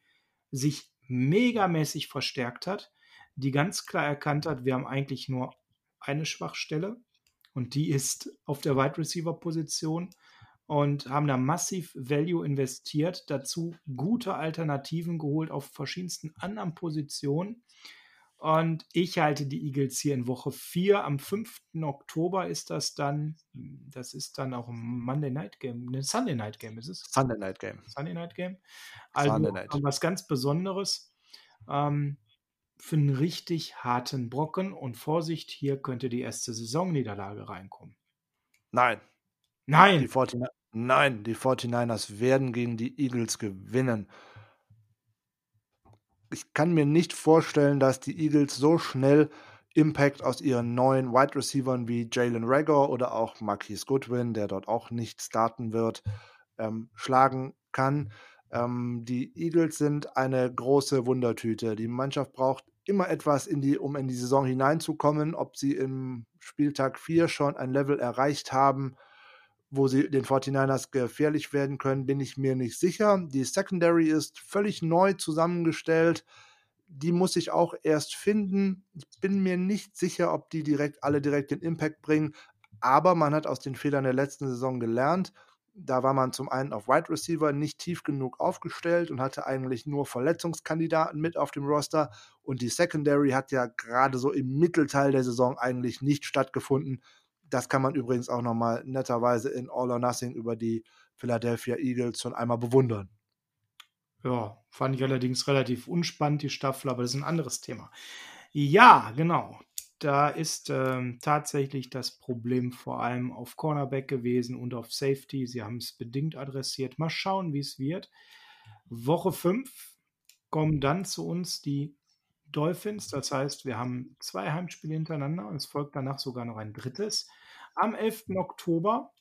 sich megamäßig verstärkt hat, die ganz klar erkannt hat, wir haben eigentlich nur eine Schwachstelle und die ist auf der Wide Receiver Position und haben da massiv Value investiert, dazu gute Alternativen geholt auf verschiedensten anderen Positionen. Und ich halte die Eagles hier in Woche 4. Am 5. Oktober ist das dann, das ist dann auch ein Monday Night Game, ein Sunday Night Game ist es? Sunday Night Game. Sunday Night Game. Also Night. was ganz Besonderes ähm, für einen richtig harten Brocken. Und Vorsicht, hier könnte die erste Saisonniederlage reinkommen. Nein. Nein. Die 49, Nein, die 49ers werden gegen die Eagles gewinnen. Ich kann mir nicht vorstellen, dass die Eagles so schnell Impact aus ihren neuen Wide Receivern wie Jalen Rager oder auch Marquise Goodwin, der dort auch nicht starten wird, ähm, schlagen kann. Ähm, die Eagles sind eine große Wundertüte. Die Mannschaft braucht immer etwas, in die, um in die Saison hineinzukommen. Ob sie im Spieltag 4 schon ein Level erreicht haben, wo sie den 49ers gefährlich werden können, bin ich mir nicht sicher. Die Secondary ist völlig neu zusammengestellt. Die muss ich auch erst finden. Ich bin mir nicht sicher, ob die direkt alle direkt den Impact bringen. Aber man hat aus den Fehlern der letzten Saison gelernt. Da war man zum einen auf Wide Receiver nicht tief genug aufgestellt und hatte eigentlich nur Verletzungskandidaten mit auf dem Roster. Und die Secondary hat ja gerade so im Mittelteil der Saison eigentlich nicht stattgefunden. Das kann man übrigens auch nochmal netterweise in All or Nothing über die Philadelphia Eagles schon einmal bewundern. Ja, fand ich allerdings relativ unspannend, die Staffel, aber das ist ein anderes Thema. Ja, genau. Da ist ähm, tatsächlich das Problem vor allem auf Cornerback gewesen und auf Safety. Sie haben es bedingt adressiert. Mal schauen, wie es wird. Woche 5 kommen dann zu uns die Dolphins. Das heißt, wir haben zwei Heimspiele hintereinander und es folgt danach sogar noch ein drittes am 11. Oktober.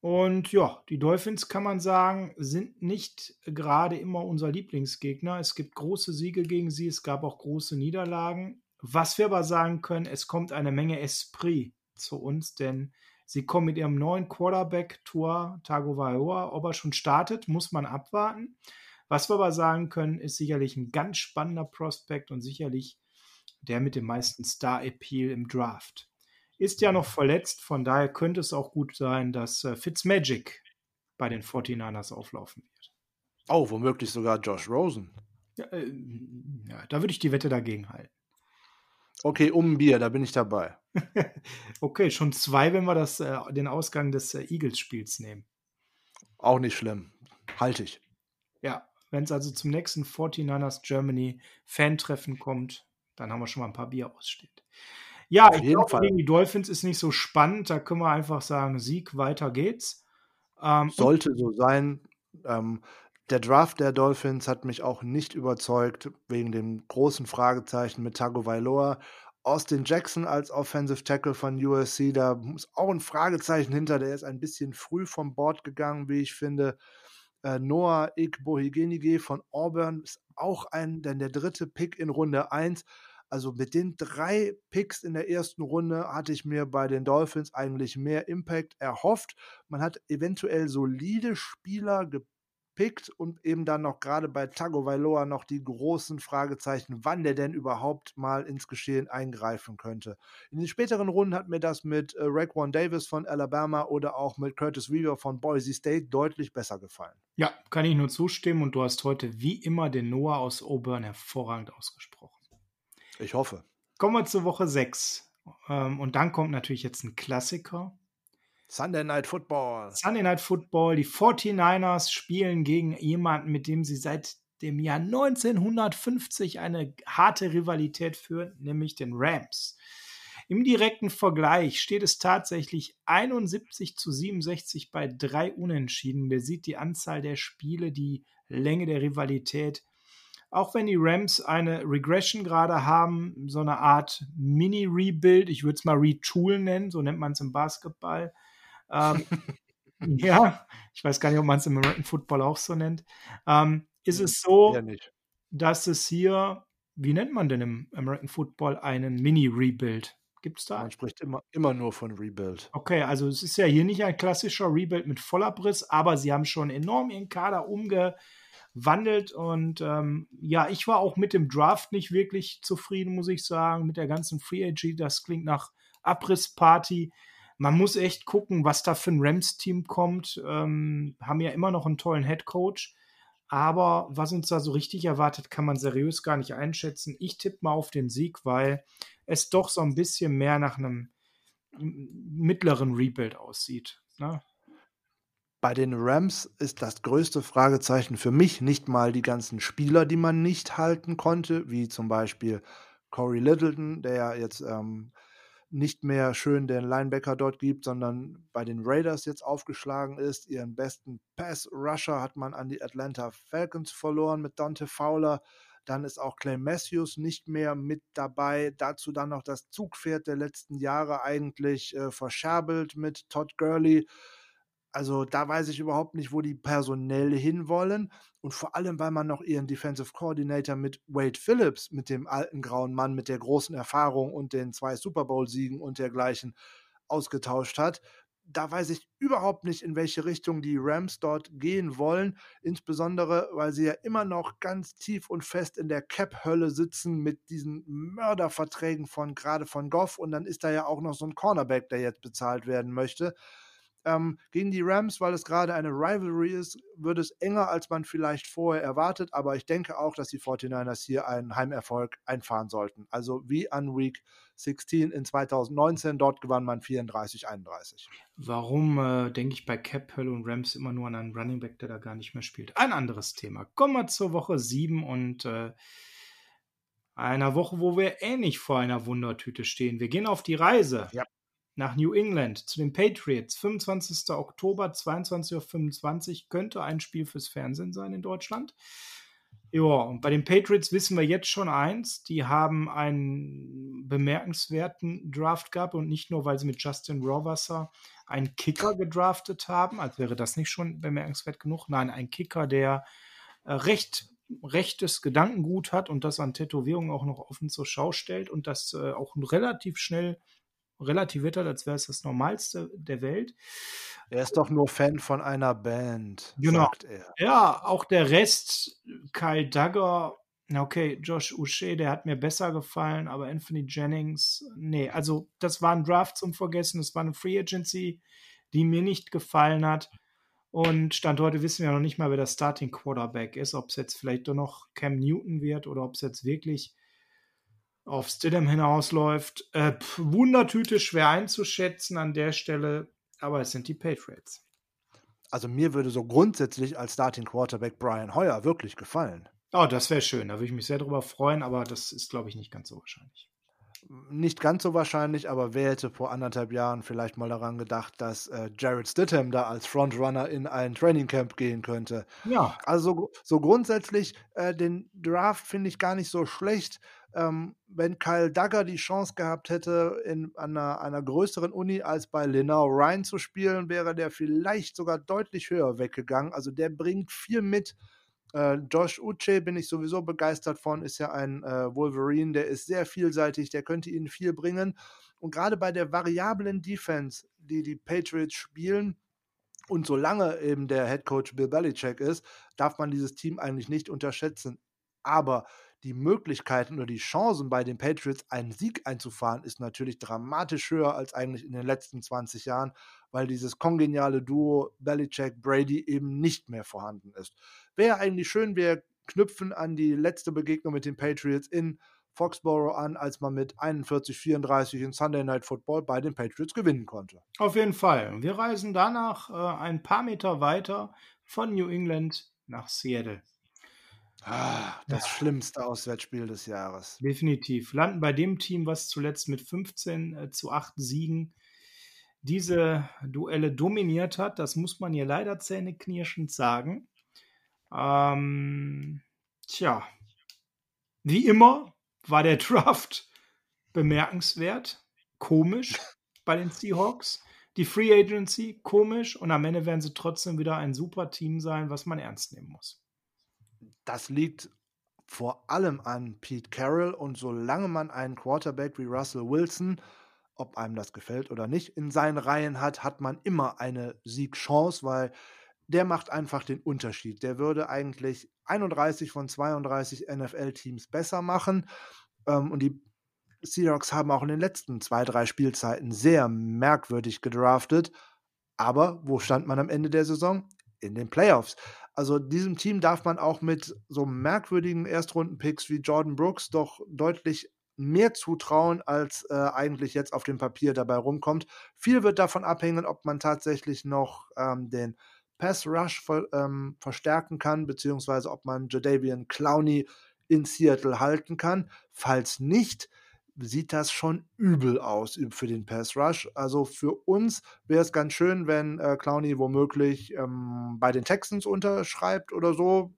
Und ja, die Dolphins kann man sagen, sind nicht gerade immer unser Lieblingsgegner. Es gibt große Siege gegen sie, es gab auch große Niederlagen. Was wir aber sagen können, es kommt eine Menge Esprit zu uns, denn sie kommen mit ihrem neuen Quarterback Tour Tagovailoa. Ob er schon startet, muss man abwarten. Was wir aber sagen können, ist sicherlich ein ganz spannender Prospekt und sicherlich der mit dem meisten Star-Appeal im Draft ist ja noch verletzt, von daher könnte es auch gut sein, dass äh, Fitzmagic bei den 49ers auflaufen wird. Oh, womöglich sogar Josh Rosen. Ja, äh, ja, da würde ich die Wette dagegen halten. Okay, um ein Bier, da bin ich dabei. okay, schon zwei, wenn wir das, äh, den Ausgang des äh, Eagles-Spiels nehmen. Auch nicht schlimm. Halte ich. Ja, wenn es also zum nächsten 49ers Germany Fan-Treffen kommt, Dann haben wir schon mal ein paar Bier aussteht. Ja, Auf ich jeden glaube, Fall. gegen die Dolphins ist nicht so spannend. Da können wir einfach sagen, Sieg, weiter geht's. Ähm, Sollte so sein. Ähm, der Draft der Dolphins hat mich auch nicht überzeugt, wegen dem großen Fragezeichen mit Tagovailoa. Austin Jackson als Offensive Tackle von USC, da ist auch ein Fragezeichen hinter. Der ist ein bisschen früh vom Board gegangen, wie ich finde. Äh, Noah Igbohigenige von Auburn ist auch ein, denn der dritte Pick in Runde 1. Also mit den drei Picks in der ersten Runde hatte ich mir bei den Dolphins eigentlich mehr Impact erhofft. Man hat eventuell solide Spieler gepickt und eben dann noch gerade bei Tagovailoa noch die großen Fragezeichen, wann der denn überhaupt mal ins Geschehen eingreifen könnte. In den späteren Runden hat mir das mit äh, Raekwon Davis von Alabama oder auch mit Curtis Weaver von Boise State deutlich besser gefallen. ja, kann ich nur zustimmen. Und du hast heute wie immer den Noah aus Auburn hervorragend ausgesprochen. Ich hoffe. Kommen wir zur Woche 6. Ähm, und dann kommt natürlich jetzt ein Klassiker. Sunday Night Football. Sunday Night Football. Die 49ers spielen gegen jemanden, mit dem sie seit dem Jahr 1950 eine harte Rivalität führen, nämlich den Rams. Im direkten Vergleich steht es tatsächlich 71 zu 67 bei drei Unentschieden. Der sieht die Anzahl der Spiele, die Länge der Rivalität. Auch wenn die Rams eine Regression gerade haben, so eine Art Mini-Rebuild, ich würde es mal Retool nennen, so nennt man es im Basketball. Ähm, ja, ich weiß gar nicht, ob man es im American Football auch so nennt. Ähm, ist es so, Ja, dass es hier, wie nennt man denn im American Football einen Mini-Rebuild? Gibt es da? Man spricht immer, immer nur von Rebuild. Okay, also es ist ja hier nicht ein klassischer Rebuild mit Vollabriss, aber sie haben schon enorm ihren Kader umgewandelt und ähm, ja, ich war auch mit dem Draft nicht wirklich zufrieden, muss ich sagen, mit der ganzen Free AG. Das klingt nach Abrissparty. Man muss echt gucken, was da für ein Rams-Team kommt. Ähm, haben ja immer noch einen tollen Head Coach. Aber was uns da so richtig erwartet, kann man seriös gar nicht einschätzen. Ich tippe mal auf den Sieg, weil es doch so ein bisschen mehr nach einem mittleren Rebuild aussieht. Ne? Bei den Rams ist das größte Fragezeichen für mich nicht mal die ganzen Spieler, die man nicht halten konnte, wie zum Beispiel Corey Littleton, der ja jetzt ähm, nicht mehr schön den Linebacker dort gibt, sondern bei den Raiders jetzt aufgeschlagen ist. Ihren besten Pass-Rusher hat man an die Atlanta Falcons verloren mit Dante Fowler. Dann ist auch Clay Matthews nicht mehr mit dabei. Dazu dann noch das Zugpferd der letzten Jahre eigentlich äh, verscherbelt mit Todd Gurley. Also da weiß ich überhaupt nicht, wo die personell hinwollen. Und vor allem, weil man noch ihren Defensive Coordinator mit Wade Phillips, mit dem alten grauen Mann, mit der großen Erfahrung und den zwei Super Bowl-Siegen und dergleichen ausgetauscht hat. Da weiß ich überhaupt nicht, in welche Richtung die Rams dort gehen wollen. Insbesondere, weil sie ja immer noch ganz tief und fest in der Cap-Hölle sitzen mit diesen Mörderverträgen von gerade von Goff. Und dann ist da ja auch noch so ein Cornerback, der jetzt bezahlt werden möchte ähm, gegen die Rams, weil es gerade eine Rivalry ist, wird es enger, als man vielleicht vorher erwartet. Aber ich denke auch, dass die 49ers hier einen Heimerfolg einfahren sollten. Also wie an Week 16 in 2019. Dort gewann man 34-31. Warum äh, denke ich bei Cap und Rams immer nur an einen Running Back, der da gar nicht mehr spielt? Ein anderes Thema. Kommen wir zur Woche 7 und äh, einer Woche, wo wir ähnlich vor einer Wundertüte stehen. Wir gehen auf die Reise. Ja nach New England zu den Patriots. 25. Oktober, 22.25 Uhr könnte ein Spiel fürs Fernsehen sein in Deutschland. Ja, und bei den Patriots wissen wir jetzt schon eins, die haben einen bemerkenswerten Draft gehabt und nicht nur, weil sie mit Justin Rohrwasser einen Kicker gedraftet haben, als wäre das nicht schon bemerkenswert genug. Nein, ein Kicker, der äh, recht rechtes Gedankengut hat und das an Tätowierungen auch noch offen zur Schau stellt und das äh, auch relativ schnell relativiert hat, als wäre es das Normalste der Welt. Er ist doch nur Fan von einer Band, genau. sagt er. Ja, auch der Rest, Kyle Duggar, okay, Josh Uche, der hat mir besser gefallen, aber Anthony Jennings, nee, also das war ein Draft zum Vergessen, das war eine Free Agency, die mir nicht gefallen hat. Und Stand heute wissen wir noch nicht mal, wer der Starting Quarterback ist, ob es jetzt vielleicht doch noch Cam Newton wird oder ob es jetzt wirklich auf Stidham hinausläuft. Äh, pf, Wundertüte schwer einzuschätzen an der Stelle, aber es sind die Patriots. Also mir würde so grundsätzlich als Starting Quarterback Brian Hoyer wirklich gefallen. Oh, das wäre schön. Da würde ich mich sehr drüber freuen, aber das ist, glaube ich, nicht ganz so wahrscheinlich nicht ganz so wahrscheinlich, aber wer hätte vor anderthalb Jahren vielleicht mal daran gedacht, dass äh, Jared Stidham da als Frontrunner in ein Trainingcamp gehen könnte. Ja. Also so grundsätzlich, äh, den Draft finde ich gar nicht so schlecht. Ähm, wenn Kyle Duggar die Chance gehabt hätte, in einer, einer größeren Uni als bei Lenau Ryan zu spielen, wäre der vielleicht sogar deutlich höher weggegangen. Also der bringt viel mit äh, Josh Uche bin ich sowieso begeistert von, ist ja ein äh, Wolverine, der ist sehr vielseitig, der könnte ihnen viel bringen. Und gerade bei der variablen Defense, die die Patriots spielen, und solange eben der Head Coach Bill Belichick ist, darf man dieses Team eigentlich nicht unterschätzen. Aber die Möglichkeiten oder die Chancen bei den Patriots, einen Sieg einzufahren, ist natürlich dramatisch höher als eigentlich in den letzten 20 Jahren, weil dieses kongeniale Duo Belichick-Brady eben nicht mehr vorhanden ist. Wäre eigentlich schön, wir knüpfen an die letzte Begegnung mit den Patriots in Foxborough an, als man mit 41-34 in Sunday Night Football bei den Patriots gewinnen konnte. Auf jeden Fall. Wir reisen danach äh, ein paar Meter weiter von New England nach Seattle. Ah, das ja. schlimmste Auswärtsspiel des Jahres. Definitiv. Landen bei dem Team, was zuletzt mit 15 äh, zu 8 Siegen diese Duelle dominiert hat. Das muss man hier leider zähneknirschend sagen. Ähm, tja, wie immer war der Draft bemerkenswert, komisch bei den Seahawks. Die Free Agency komisch und am Ende werden sie trotzdem wieder ein super Team sein, was man ernst nehmen muss. Das liegt vor allem an Pete Carroll und solange man einen Quarterback wie Russell Wilson, ob einem das gefällt oder nicht, in seinen Reihen hat, hat man immer eine Siegchance, weil der macht einfach den Unterschied. Der würde eigentlich 31 von 32 NFL-Teams besser machen. Ähm, und die Seahawks haben auch in den letzten zwei, drei Spielzeiten sehr merkwürdig gedraftet. Aber wo stand man am Ende der Saison? In den Playoffs. Also diesem Team darf man auch mit so merkwürdigen Erstrunden-Picks wie Jordan Brooks doch deutlich mehr zutrauen, als äh, eigentlich jetzt auf dem Papier dabei rumkommt. Viel wird davon abhängen, ob man tatsächlich noch ähm, den Pass Rush ver, ähm, verstärken kann, beziehungsweise ob man Jadavian Clowney in Seattle halten kann. Falls nicht, sieht das schon übel aus für den Pass Rush. Also für uns wäre es ganz schön, wenn äh, Clowney womöglich ähm, bei den Texans unterschreibt oder so.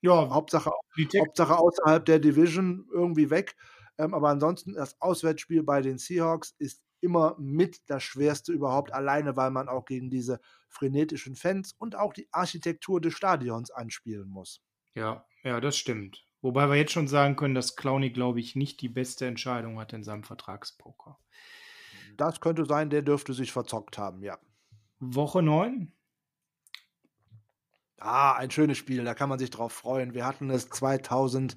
Ja, Hauptsache, Hauptsache außerhalb der Division irgendwie weg. Ähm, aber ansonsten das Auswärtsspiel bei den Seahawks ist immer mit das Schwerste überhaupt, alleine weil man auch gegen diese frenetischen Fans und auch die Architektur des Stadions anspielen muss. Ja, ja, das stimmt. Wobei wir jetzt schon sagen können, dass Clowny, glaube ich, nicht die beste Entscheidung hat in seinem Vertragspoker. Das könnte sein, der dürfte sich verzockt haben, ja. Woche 9? Ah, ein schönes Spiel, da kann man sich drauf freuen. Wir hatten es 2000.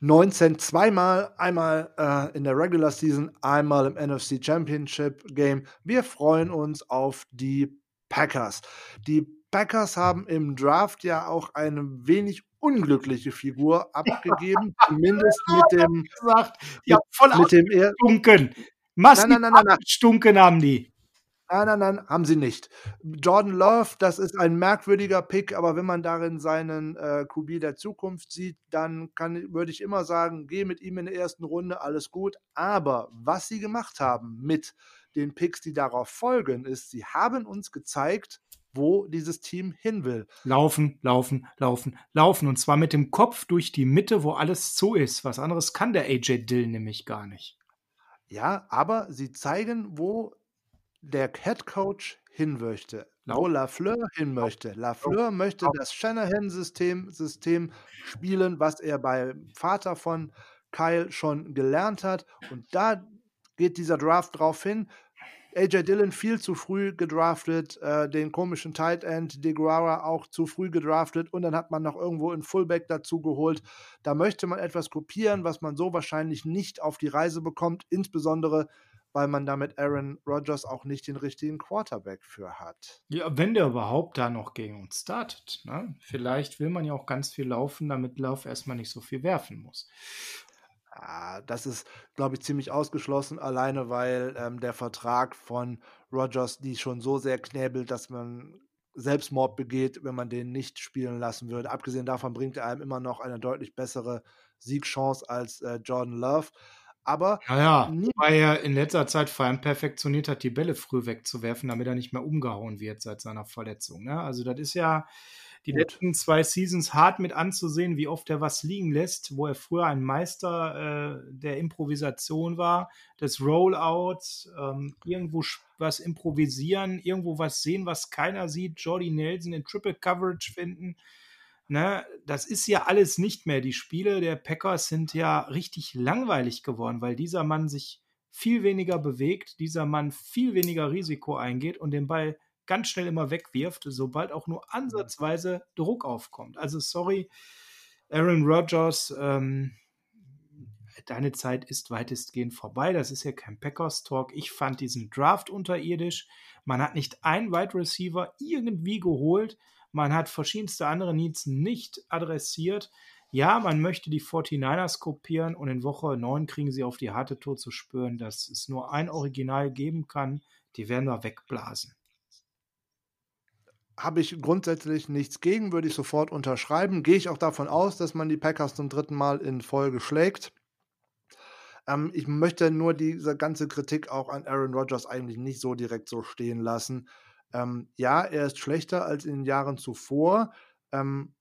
19 zweimal, einmal äh, in der Regular Season, einmal im NFC Championship Game. Wir freuen uns auf die Packers. Die Packers haben im Draft ja auch eine wenig unglückliche Figur abgegeben, zumindest mit dem gesagt, ja, voll mit dem stunken. Massiv nein, nein, nein, nein, stunken haben die. Nein, nein, nein, haben sie nicht. Jordan Love, das ist ein merkwürdiger Pick, aber wenn man darin seinen äh, QB der Zukunft sieht, dann kann, würde ich immer sagen, geh mit ihm in der ersten Runde, alles gut. Aber was sie gemacht haben mit den Picks, die darauf folgen, ist, sie haben uns gezeigt, wo dieses Team hin will. Laufen, laufen, laufen, laufen. Und zwar mit dem Kopf durch die Mitte, wo alles zu ist. Was anderes kann der AJ Dill nämlich gar nicht. Ja, aber sie zeigen, wo der Head Coach hin möchte, wo Lafleur hin möchte. Lafleur möchte das Shanahan-System System spielen, was er beim Vater von Kyle schon gelernt hat. Und da geht dieser Draft drauf hin. AJ Dillon viel zu früh gedraftet, äh, den komischen Tight End DeGuara auch zu früh gedraftet und dann hat man noch irgendwo einen Fullback dazu geholt. Da möchte man etwas kopieren, was man so wahrscheinlich nicht auf die Reise bekommt, insbesondere weil man damit Aaron Rodgers auch nicht den richtigen Quarterback für hat. Ja, wenn der überhaupt da noch gegen uns startet. Ne? Vielleicht will man ja auch ganz viel laufen, damit Lauf erstmal nicht so viel werfen muss. Ah, das ist, glaube ich, ziemlich ausgeschlossen, alleine weil ähm, der Vertrag von Rodgers die schon so sehr knäbelt, dass man Selbstmord begeht, wenn man den nicht spielen lassen würde. Abgesehen davon bringt er einem immer noch eine deutlich bessere Siegchance als äh, Jordan Love. Aber ja, ja. weil er in letzter Zeit vor allem perfektioniert hat, die Bälle früh wegzuwerfen, damit er nicht mehr umgehauen wird seit seiner Verletzung. Ne? Also das ist ja die Gut. letzten zwei Seasons hart mit anzusehen, wie oft er was liegen lässt, wo er früher ein Meister äh, der Improvisation war, des Rollouts, ähm, irgendwo was improvisieren, irgendwo was sehen, was keiner sieht, Jordy Nelson in Triple Coverage finden. Ne, das ist ja alles nicht mehr. Die Spiele der Packers sind ja richtig langweilig geworden, weil dieser Mann sich viel weniger bewegt, dieser Mann viel weniger Risiko eingeht und den Ball ganz schnell immer wegwirft, sobald auch nur ansatzweise Druck aufkommt. Also sorry, Aaron Rodgers, ähm, deine Zeit ist weitestgehend vorbei. Das ist ja kein Packers-Talk. Ich fand diesen Draft unterirdisch. Man hat nicht einen Wide Receiver irgendwie geholt. Man hat verschiedenste andere Needs nicht adressiert. Ja, man möchte die 49ers kopieren und in Woche 9 kriegen sie auf die harte Tour zu spüren, dass es nur ein Original geben kann. Die werden wir wegblasen. Habe ich grundsätzlich nichts gegen, würde ich sofort unterschreiben. Gehe ich auch davon aus, dass man die Packers zum dritten Mal in Folge schlägt. Ähm, ich möchte nur diese ganze Kritik auch an Aaron Rodgers eigentlich nicht so direkt so stehen lassen. Ähm, ja, er ist schlechter als in den Jahren zuvor. Ähm,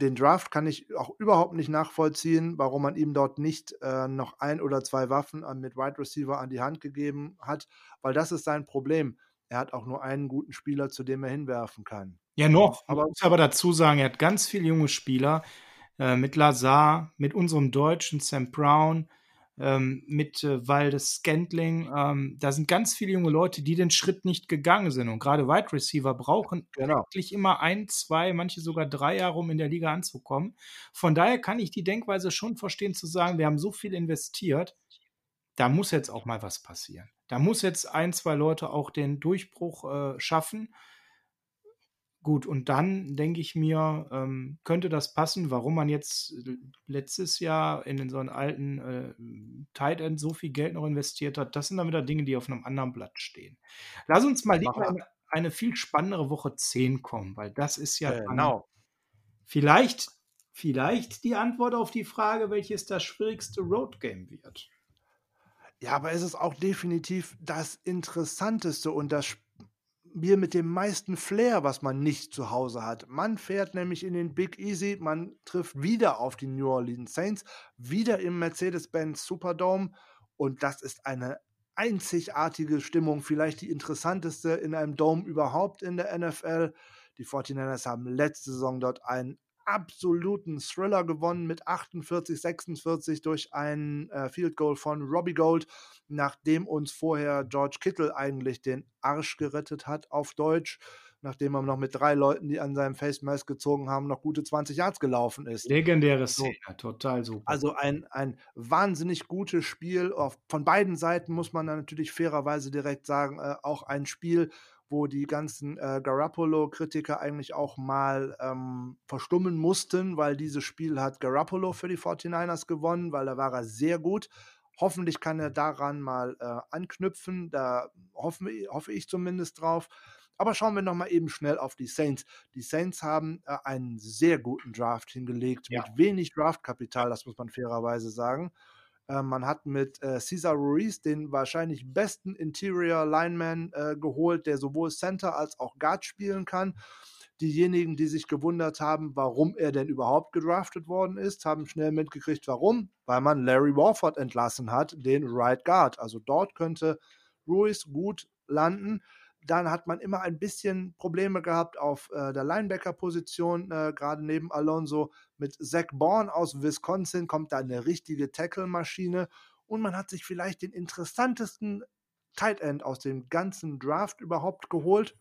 den Draft kann ich auch überhaupt nicht nachvollziehen, warum man ihm dort nicht äh, noch ein oder zwei Waffen mit Wide Receiver an die Hand gegeben hat, weil das ist sein Problem. Er hat auch nur einen guten Spieler, zu dem er hinwerfen kann. Ja, noch. Aber, muss aber dazu sagen, er hat ganz viele junge Spieler äh, mit Lazar, mit unserem Deutschen Sam Brown, ähm, mit äh, Waldes Scantling. Ähm, da sind ganz viele junge Leute, die den Schritt nicht gegangen sind. Und gerade Wide Receiver brauchen genau. wirklich immer ein, zwei, manche sogar drei Jahre, um in der Liga anzukommen. Von daher kann ich die Denkweise schon verstehen, zu sagen, wir haben so viel investiert, da muss jetzt auch mal was passieren. Da muss jetzt ein, zwei Leute auch den Durchbruch äh, schaffen. Gut, und dann denke ich mir, ähm, könnte das passen, warum man jetzt äh, letztes Jahr in so einen alten äh, Tight End so viel Geld noch investiert hat. Das sind dann wieder Dinge, die auf einem anderen Blatt stehen. Lass uns mal lieber eine, eine, viel spannendere Woche 10 kommen, weil das ist ja genau. vielleicht, vielleicht die Antwort auf die Frage, welches das schwierigste Road Game wird. Ja, aber es ist auch definitiv das Interessanteste und das Bier mit dem meisten Flair, was man nicht zu Hause hat. Man fährt nämlich in den Big Easy, man trifft wieder auf die New Orleans Saints, wieder im Mercedes-Benz Superdome und das ist eine einzigartige Stimmung, vielleicht die interessanteste in einem Dome überhaupt in der NFL. Die 49ers haben letzte Saison dort einen absoluten Thriller gewonnen mit 48, 46 durch ein äh, Field Goal von Robbie Gold, nachdem uns vorher George Kittle eigentlich den Arsch gerettet hat auf Deutsch, nachdem er noch mit drei Leuten, die an seinem Face Mask gezogen haben, noch gute 20 Yards gelaufen ist. Legendäre Szene, so. total super. Also ein, ein wahnsinnig gutes Spiel. Auf, von beiden Seiten muss man natürlich fairerweise direkt sagen, äh, auch ein Spiel, wo die ganzen äh, Garoppolo-Kritiker eigentlich auch mal ähm, verstummen mussten, weil dieses Spiel hat Garoppolo für die 49ers gewonnen, weil da war er sehr gut. Hoffentlich kann er daran mal äh, anknüpfen, da hoffen, hoffe ich zumindest drauf. Aber schauen wir nochmal eben schnell auf die Saints. Die Saints haben äh, einen sehr guten Draft hingelegt, ja. mit wenig Draftkapital, das muss man fairerweise sagen. Äh, man hat mit äh, Cesar Ruiz den wahrscheinlich besten Interior Lineman äh, geholt, der sowohl Center als auch Guard spielen kann. Diejenigen, die sich gewundert haben, warum er denn überhaupt gedraftet worden ist, haben schnell mitgekriegt, warum. Weil man Larry Warford entlassen hat, den Right Guard. Also dort könnte Ruiz gut landen. Dann hat man immer ein bisschen Probleme gehabt auf äh, der Linebacker-Position, äh, gerade neben Alonso. Mit Zach Bourne aus Wisconsin kommt da eine richtige Tackle-Maschine. Und man hat sich vielleicht den interessantesten Tight End aus dem ganzen Draft überhaupt geholt.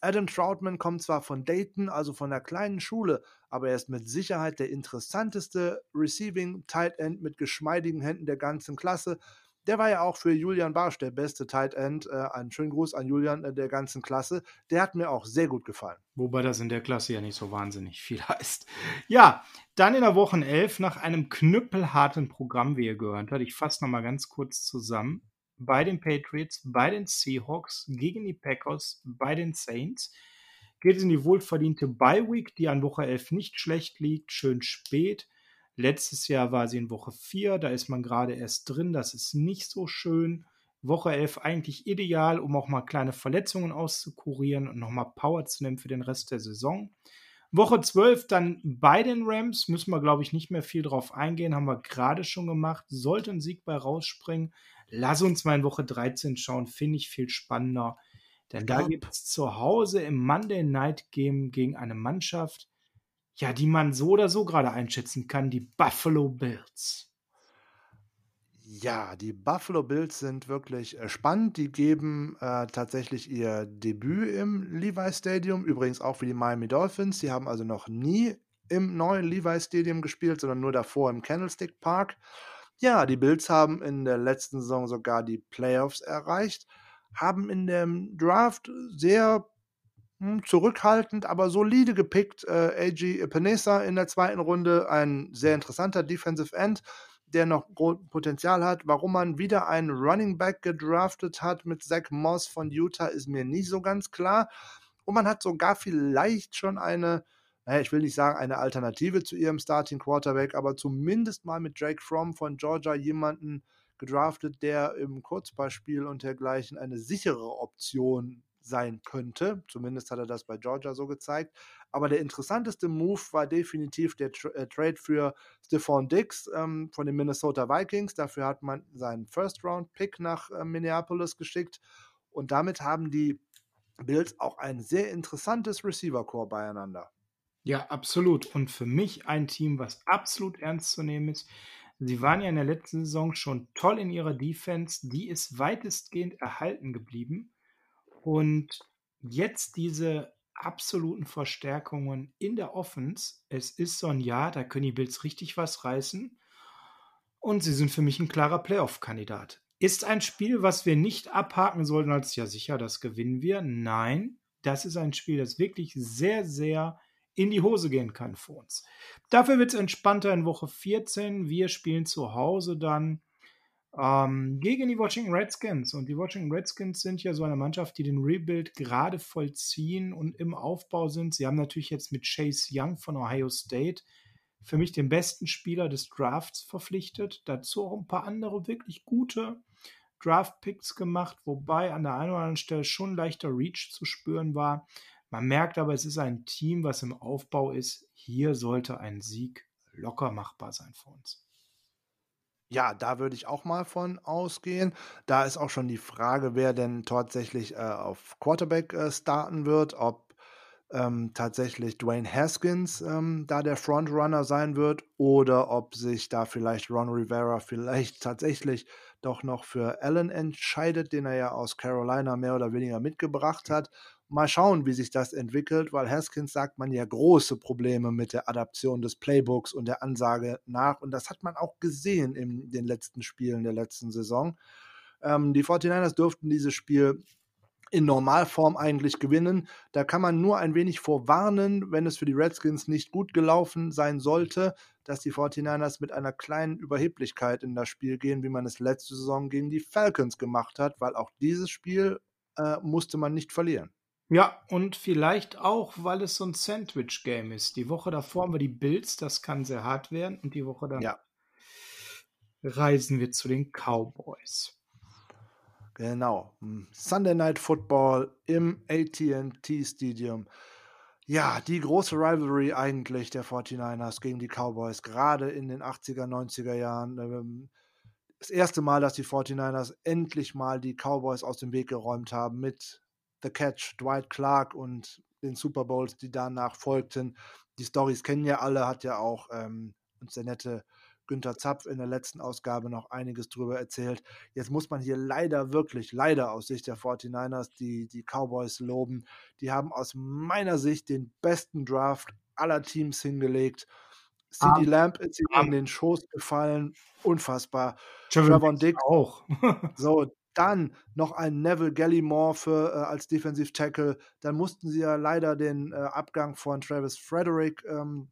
Adam Troutman kommt zwar von Dayton, also von der kleinen Schule, aber er ist mit Sicherheit der interessanteste Receiving Tight End mit geschmeidigen Händen der ganzen Klasse. Der war ja auch für Julian Barsch der beste Tight End. Äh, einen schönen Gruß an Julian äh, der ganzen Klasse. Der hat mir auch sehr gut gefallen. Wobei das in der Klasse ja nicht so wahnsinnig viel heißt. Ja, dann in der Woche 11 nach einem knüppelharten Programm, wie ihr gehört habt. Ich fasse nochmal ganz kurz zusammen. Bei den Patriots, bei den Seahawks, gegen die Packers, bei den Saints. geht es in die wohlverdiente Bye Week, die an Woche 11 nicht schlecht liegt, schön spät. Letztes Jahr war sie in Woche 4, da ist man gerade erst drin, das ist nicht so schön. Woche 11 eigentlich ideal, um auch mal kleine Verletzungen auszukurieren und nochmal Power zu nehmen für den Rest der Saison. Woche 12 dann bei den Rams, müssen wir glaube ich nicht mehr viel drauf eingehen, haben wir gerade schon gemacht. Sollte ein Sieg bei rausspringen, lass uns mal in Woche 13 schauen, finde ich viel spannender. Denn da gibt es zu Hause im Monday Night Game gegen eine Mannschaft, ja, die man so oder so gerade einschätzen kann, die Buffalo Bills. Ja, die Buffalo Bills sind wirklich äh, spannend. Die geben äh, tatsächlich ihr Debüt im Levi Stadium, übrigens auch wie die Miami Dolphins. Sie haben also noch nie im neuen Levi Stadium gespielt, sondern nur davor im Candlestick Park. Ja, die Bills haben in der letzten Saison sogar die Playoffs erreicht, haben in dem Draft sehr zurückhaltend, aber solide gepickt. Äh, AG Epinesa in der zweiten Runde, ein sehr interessanter Defensive End der noch Potenzial hat. Warum man wieder einen Running Back gedraftet hat mit Zach Moss von Utah, ist mir nicht so ganz klar. Und man hat sogar vielleicht schon eine, naja, ich will nicht sagen eine Alternative zu ihrem Starting Quarterback, aber zumindest mal mit Drake Fromm von Georgia jemanden gedraftet, der im Kurzballspiel und dergleichen eine sichere Option sein könnte. Zumindest hat er das bei Georgia so gezeigt. Aber der interessanteste Move war definitiv der Tra äh, Trade für Stephon Diggs ähm, von den Minnesota Vikings. Dafür hat man seinen First-Round-Pick nach äh, Minneapolis geschickt. Und damit haben die Bills auch ein sehr interessantes Receiver-Core beieinander. Ja, absolut. Und für mich ein Team, was absolut ernst zu nehmen ist. Sie waren ja in der letzten Saison schon toll in ihrer Defense. Die ist weitestgehend erhalten geblieben. Und jetzt diese absoluten Verstärkungen in der Offense. Es ist so ein Jahr, da können die Bills richtig was reißen. Und sie sind für mich ein klarer Playoff-Kandidat. Ist ein Spiel, was wir nicht abhaken sollten, als ja sicher, das gewinnen wir. Nein, das ist ein Spiel, das wirklich sehr, sehr in die Hose gehen kann für uns. Dafür wird es entspannter in Woche 14. Wir spielen zu Hause dann ähm, gegen die Washington Redskins. Und die Washington Redskins sind ja so eine Mannschaft, die den Rebuild gerade vollziehen und im Aufbau sind. Sie haben natürlich jetzt mit Chase Young von Ohio State für mich den besten Spieler des Drafts verpflichtet. Dazu auch ein paar andere wirklich gute Draft-Picks gemacht, wobei an der einen oder anderen Stelle schon leichter Reach zu spüren war. Man merkt aber, es ist ein Team, was im Aufbau ist. Hier sollte ein Sieg locker machbar sein für uns. Ja, da würde ich auch mal von ausgehen. Da ist auch schon die Frage, wer denn tatsächlich äh, auf Quarterback äh, starten wird, ob ähm, tatsächlich Dwayne Haskins ähm, da der Frontrunner sein wird oder ob sich da vielleicht Ron Rivera vielleicht tatsächlich doch noch für Allen entscheidet, den er ja aus Carolina mehr oder weniger mitgebracht hat Mal schauen, wie sich das entwickelt, weil Haskins sagt man ja große Probleme mit der Adaption des Playbooks und der Ansage nach. Und das hat man auch gesehen in den letzten Spielen der letzten Saison. Ähm, die 49ers durften dieses Spiel in Normalform eigentlich gewinnen. Da kann man nur ein wenig vorwarnen, wenn es für die Redskins nicht gut gelaufen sein sollte, dass die 49ers mit einer kleinen Überheblichkeit in das Spiel gehen, wie man es letzte Saison gegen die Falcons gemacht hat, weil auch dieses Spiel äh, musste man nicht verlieren. Ja, und vielleicht auch, weil es so ein Sandwich-Game ist. Die Woche davor haben wir die Bills, das kann sehr hart werden. Und die Woche dann Ja, reisen wir zu den Cowboys. genau. Hm, Sunday Night Football im AT&T Stadium. Ja, die große Rivalry eigentlich der 49ers gegen die Cowboys, gerade in den 80er, 90er Jahren. Ähm, das erste Mal, dass die 49ers endlich mal die Cowboys aus dem Weg geräumt haben mit The Catch, Dwight Clark und den Super Bowls, die danach folgten. Die Stories kennen ja alle, hat ja auch ähm, uns der nette Günther Zapf in der letzten Ausgabe noch einiges drüber erzählt. Jetzt muss man hier leider, wirklich, leider aus Sicht der 49ers die, die Cowboys loben. Die haben aus meiner Sicht den besten Draft aller Teams hingelegt. CD um, Lamp ist ihnen um, in den Schoß gefallen. Unfassbar. Trevor Dick auch. so, dann noch ein Neville Gallimore für, äh, als Defensive Tackle. Dann mussten sie ja leider den äh, Abgang von Travis Frederick ähm,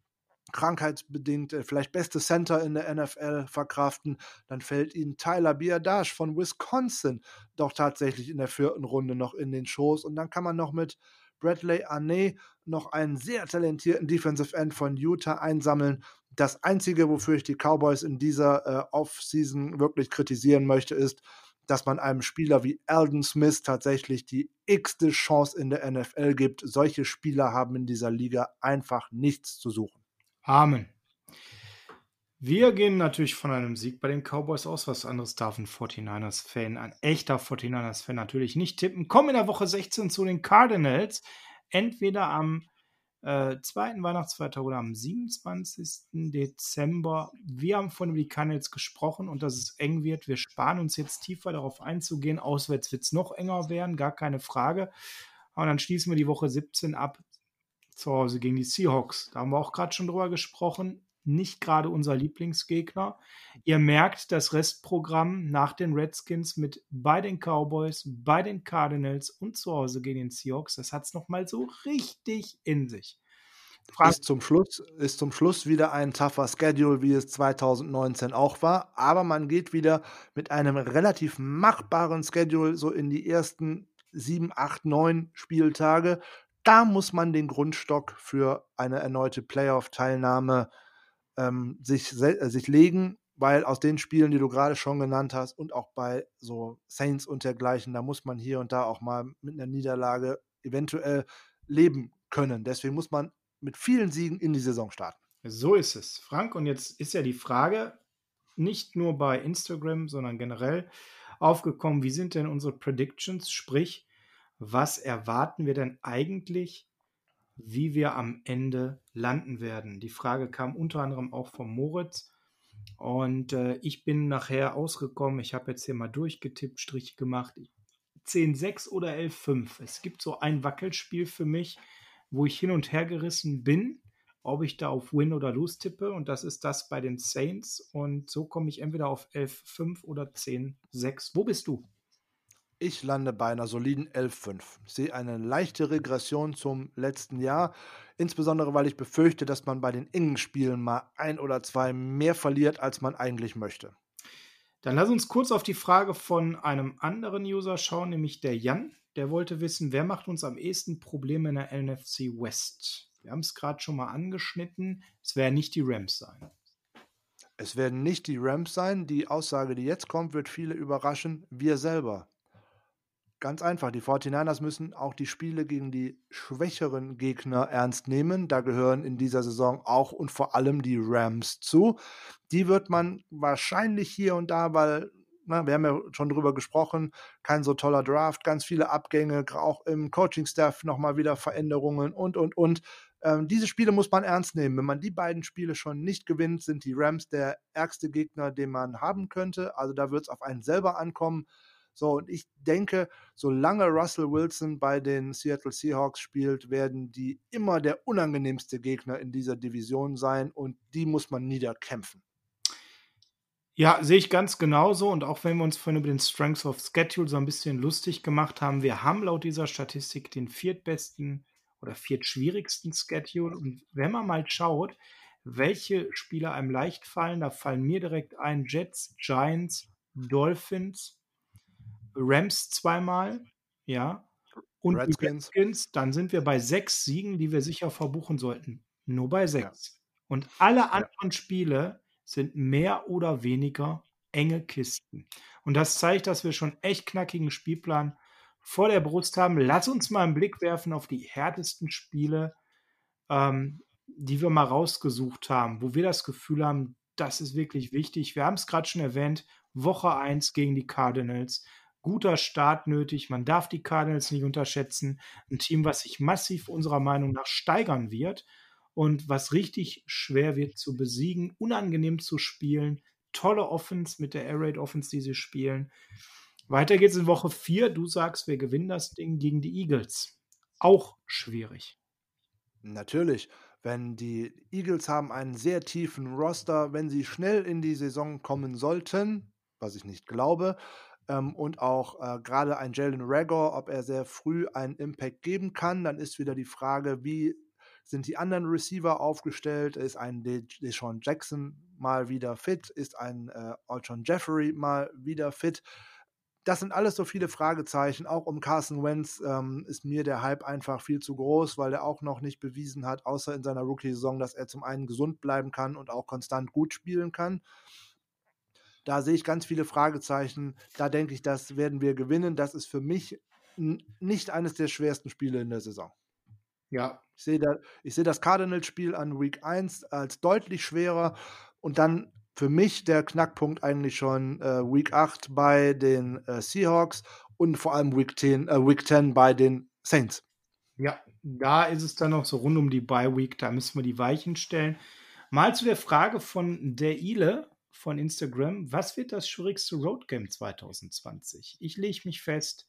krankheitsbedingt äh, vielleicht beste Center in der NFL verkraften. Dann fällt ihnen Tyler Biadash von Wisconsin doch tatsächlich in der vierten Runde noch in den Schoß. Und dann kann man noch mit Bradley Arnay noch einen sehr talentierten Defensive End von Utah einsammeln. Das Einzige, wofür ich die Cowboys in dieser äh, Offseason wirklich kritisieren möchte, ist, dass man einem Spieler wie Alden Smith tatsächlich die x-te Chance in der NFL gibt. Solche Spieler haben in dieser Liga einfach nichts zu suchen. Amen. Wir gehen natürlich von einem Sieg bei den Cowboys aus. Was anderes darf ein 49ers-Fan, ein echter 49ers-Fan natürlich nicht tippen. Kommen in der Woche 16 zu den Cardinals. Entweder am äh, zweiten Weihnachtsfeiertag oder am 27. Dezember. Wir haben von die Cardinals gesprochen und dass es eng wird. Wir sparen uns jetzt tiefer darauf einzugehen. Auswärts wird es noch enger werden, gar keine Frage. Und dann schließen wir die Woche 17 ab zu Hause gegen die Seahawks. Da haben wir auch gerade schon drüber gesprochen nicht gerade unser Lieblingsgegner. Ihr merkt das Restprogramm nach den Redskins mit bei den Cowboys, bei den Cardinals und zu Hause gegen den Seahawks. Das hat es nochmal so richtig in sich. Ist zum, Schluss, ist zum Schluss wieder ein tougher Schedule, wie es 2019 auch war. Aber man geht wieder mit einem relativ machbaren Schedule so in die ersten sieben, acht, neun Spieltage. Da muss man den Grundstock für eine erneute Playoff-Teilnahme äh, ähm, sich, äh, sich legen, weil aus den Spielen, die du gerade schon genannt hast und auch bei so Saints und dergleichen, da muss man hier und da auch mal mit einer Niederlage eventuell leben können. Deswegen muss man mit vielen Siegen in die Saison starten. So ist es, Frank. Und jetzt ist ja die Frage, nicht nur bei Instagram, sondern generell aufgekommen, wie sind denn unsere Predictions? Sprich, was erwarten wir denn eigentlich wie wir am Ende landen werden. Die Frage kam unter anderem auch von Moritz. Und äh, ich bin nachher ausgekommen. Ich habe jetzt hier mal durchgetippt, Strich gemacht. 10-6 oder 11-5. Es gibt so ein Wackelspiel für mich, wo ich hin und her gerissen bin, ob ich da auf Win oder Lose tippe. Und das ist das bei den Saints. Und so komme ich entweder auf 11-5 oder 10-6. Wo bist du? Ich lande bei einer soliden 11,5. Ich sehe eine leichte Regression zum letzten Jahr, insbesondere weil ich befürchte, dass man bei den engen Spielen mal ein oder zwei mehr verliert, als man eigentlich möchte. Dann lass uns kurz auf die Frage von einem anderen User schauen, nämlich der Jan. Der wollte wissen, wer macht uns am ehesten Probleme in der NFC West? Wir haben es gerade schon mal angeschnitten. Es werden nicht die Rams sein. Es werden nicht die Rams sein. Die Aussage, die jetzt kommt, wird viele überraschen. Wir selber. Ganz einfach, die 49ers müssen auch die Spiele gegen die schwächeren Gegner ernst nehmen. Da gehören in dieser Saison auch und vor allem die Rams zu. Die wird man wahrscheinlich hier und da, weil na, wir haben ja schon drüber gesprochen, kein so toller Draft, ganz viele Abgänge, auch im Coaching-Staff nochmal wieder Veränderungen und, und, und. Ähm, diese Spiele muss man ernst nehmen. Wenn man die beiden Spiele schon nicht gewinnt, sind die Rams der ärgste Gegner, den man haben könnte. Also da wird es auf einen selber ankommen. So, und ich denke, solange Russell Wilson bei den Seattle Seahawks spielt, werden die immer der unangenehmste Gegner in dieser Division sein und die muss man niederkämpfen. Ja, sehe ich ganz genauso. Und auch wenn wir uns vorhin über den Strengths of Schedule so ein bisschen lustig gemacht haben, wir haben laut dieser Statistik den viertbesten oder viertschwierigsten Schedule. Und wenn man mal schaut, welche Spieler einem leicht fallen, da fallen mir direkt ein Jets, Giants, Dolphins, Rams zweimal, ja. Und Redskins. Redskins, dann sind wir bei sechs Siegen, die wir sicher verbuchen sollten. Nur bei sechs. Ja. Und alle anderen ja. Spiele sind mehr oder weniger enge Kisten. Und das zeigt, dass wir schon echt knackigen Spielplan vor der Brust haben. Lass uns mal einen Blick werfen auf die härtesten Spiele, ähm, die wir mal rausgesucht haben, wo wir das Gefühl haben, das ist wirklich wichtig. Wir haben es gerade schon erwähnt, Woche 1 gegen die Cardinals, guter Start nötig. Man darf die Cardinals nicht unterschätzen. Ein Team, was sich massiv unserer Meinung nach steigern wird und was richtig schwer wird zu besiegen, unangenehm zu spielen. Tolle Offense mit der Air Raid Offense, die sie spielen. Weiter geht's in Woche 4. Du sagst, wir gewinnen das Ding gegen die Eagles. Auch schwierig. Natürlich. Wenn die Eagles haben einen sehr tiefen Roster, wenn sie schnell in die Saison kommen sollten, was ich nicht glaube, ähm, und auch äh, gerade ein Jalen Rager, ob er sehr früh einen Impact geben kann. Dann ist wieder die Frage, wie sind die anderen Receiver aufgestellt? Ist ein Deshaun Jackson mal wieder fit? Ist ein äh, Alshon Jeffrey mal wieder fit? das sind alles so viele Fragezeichen. Auch um Carson Wentz ähm, ist mir der Hype einfach viel zu groß, weil er auch noch nicht bewiesen hat, außer in seiner Rookie-Saison, dass er zum einen gesund bleiben kann und auch konstant gut spielen kann. Da sehe ich ganz viele Fragezeichen. Da denke ich, das werden wir gewinnen. Das ist für mich nicht eines der schwersten Spiele in der Saison. Ja. Ich sehe, da, ich sehe das Cardinals-Spiel an Week 1 als deutlich schwerer und dann für mich der Knackpunkt eigentlich schon äh, Week 8 bei den äh, Seahawks und vor allem Week 10, äh, Week 10 bei den Saints. Ja, da ist es dann noch so rund um die Bye Week, da müssen wir die Weichen stellen. Mal zu der Frage von der Ile von Instagram, was wird das schwierigste Roadgame 2020? Ich lege mich fest,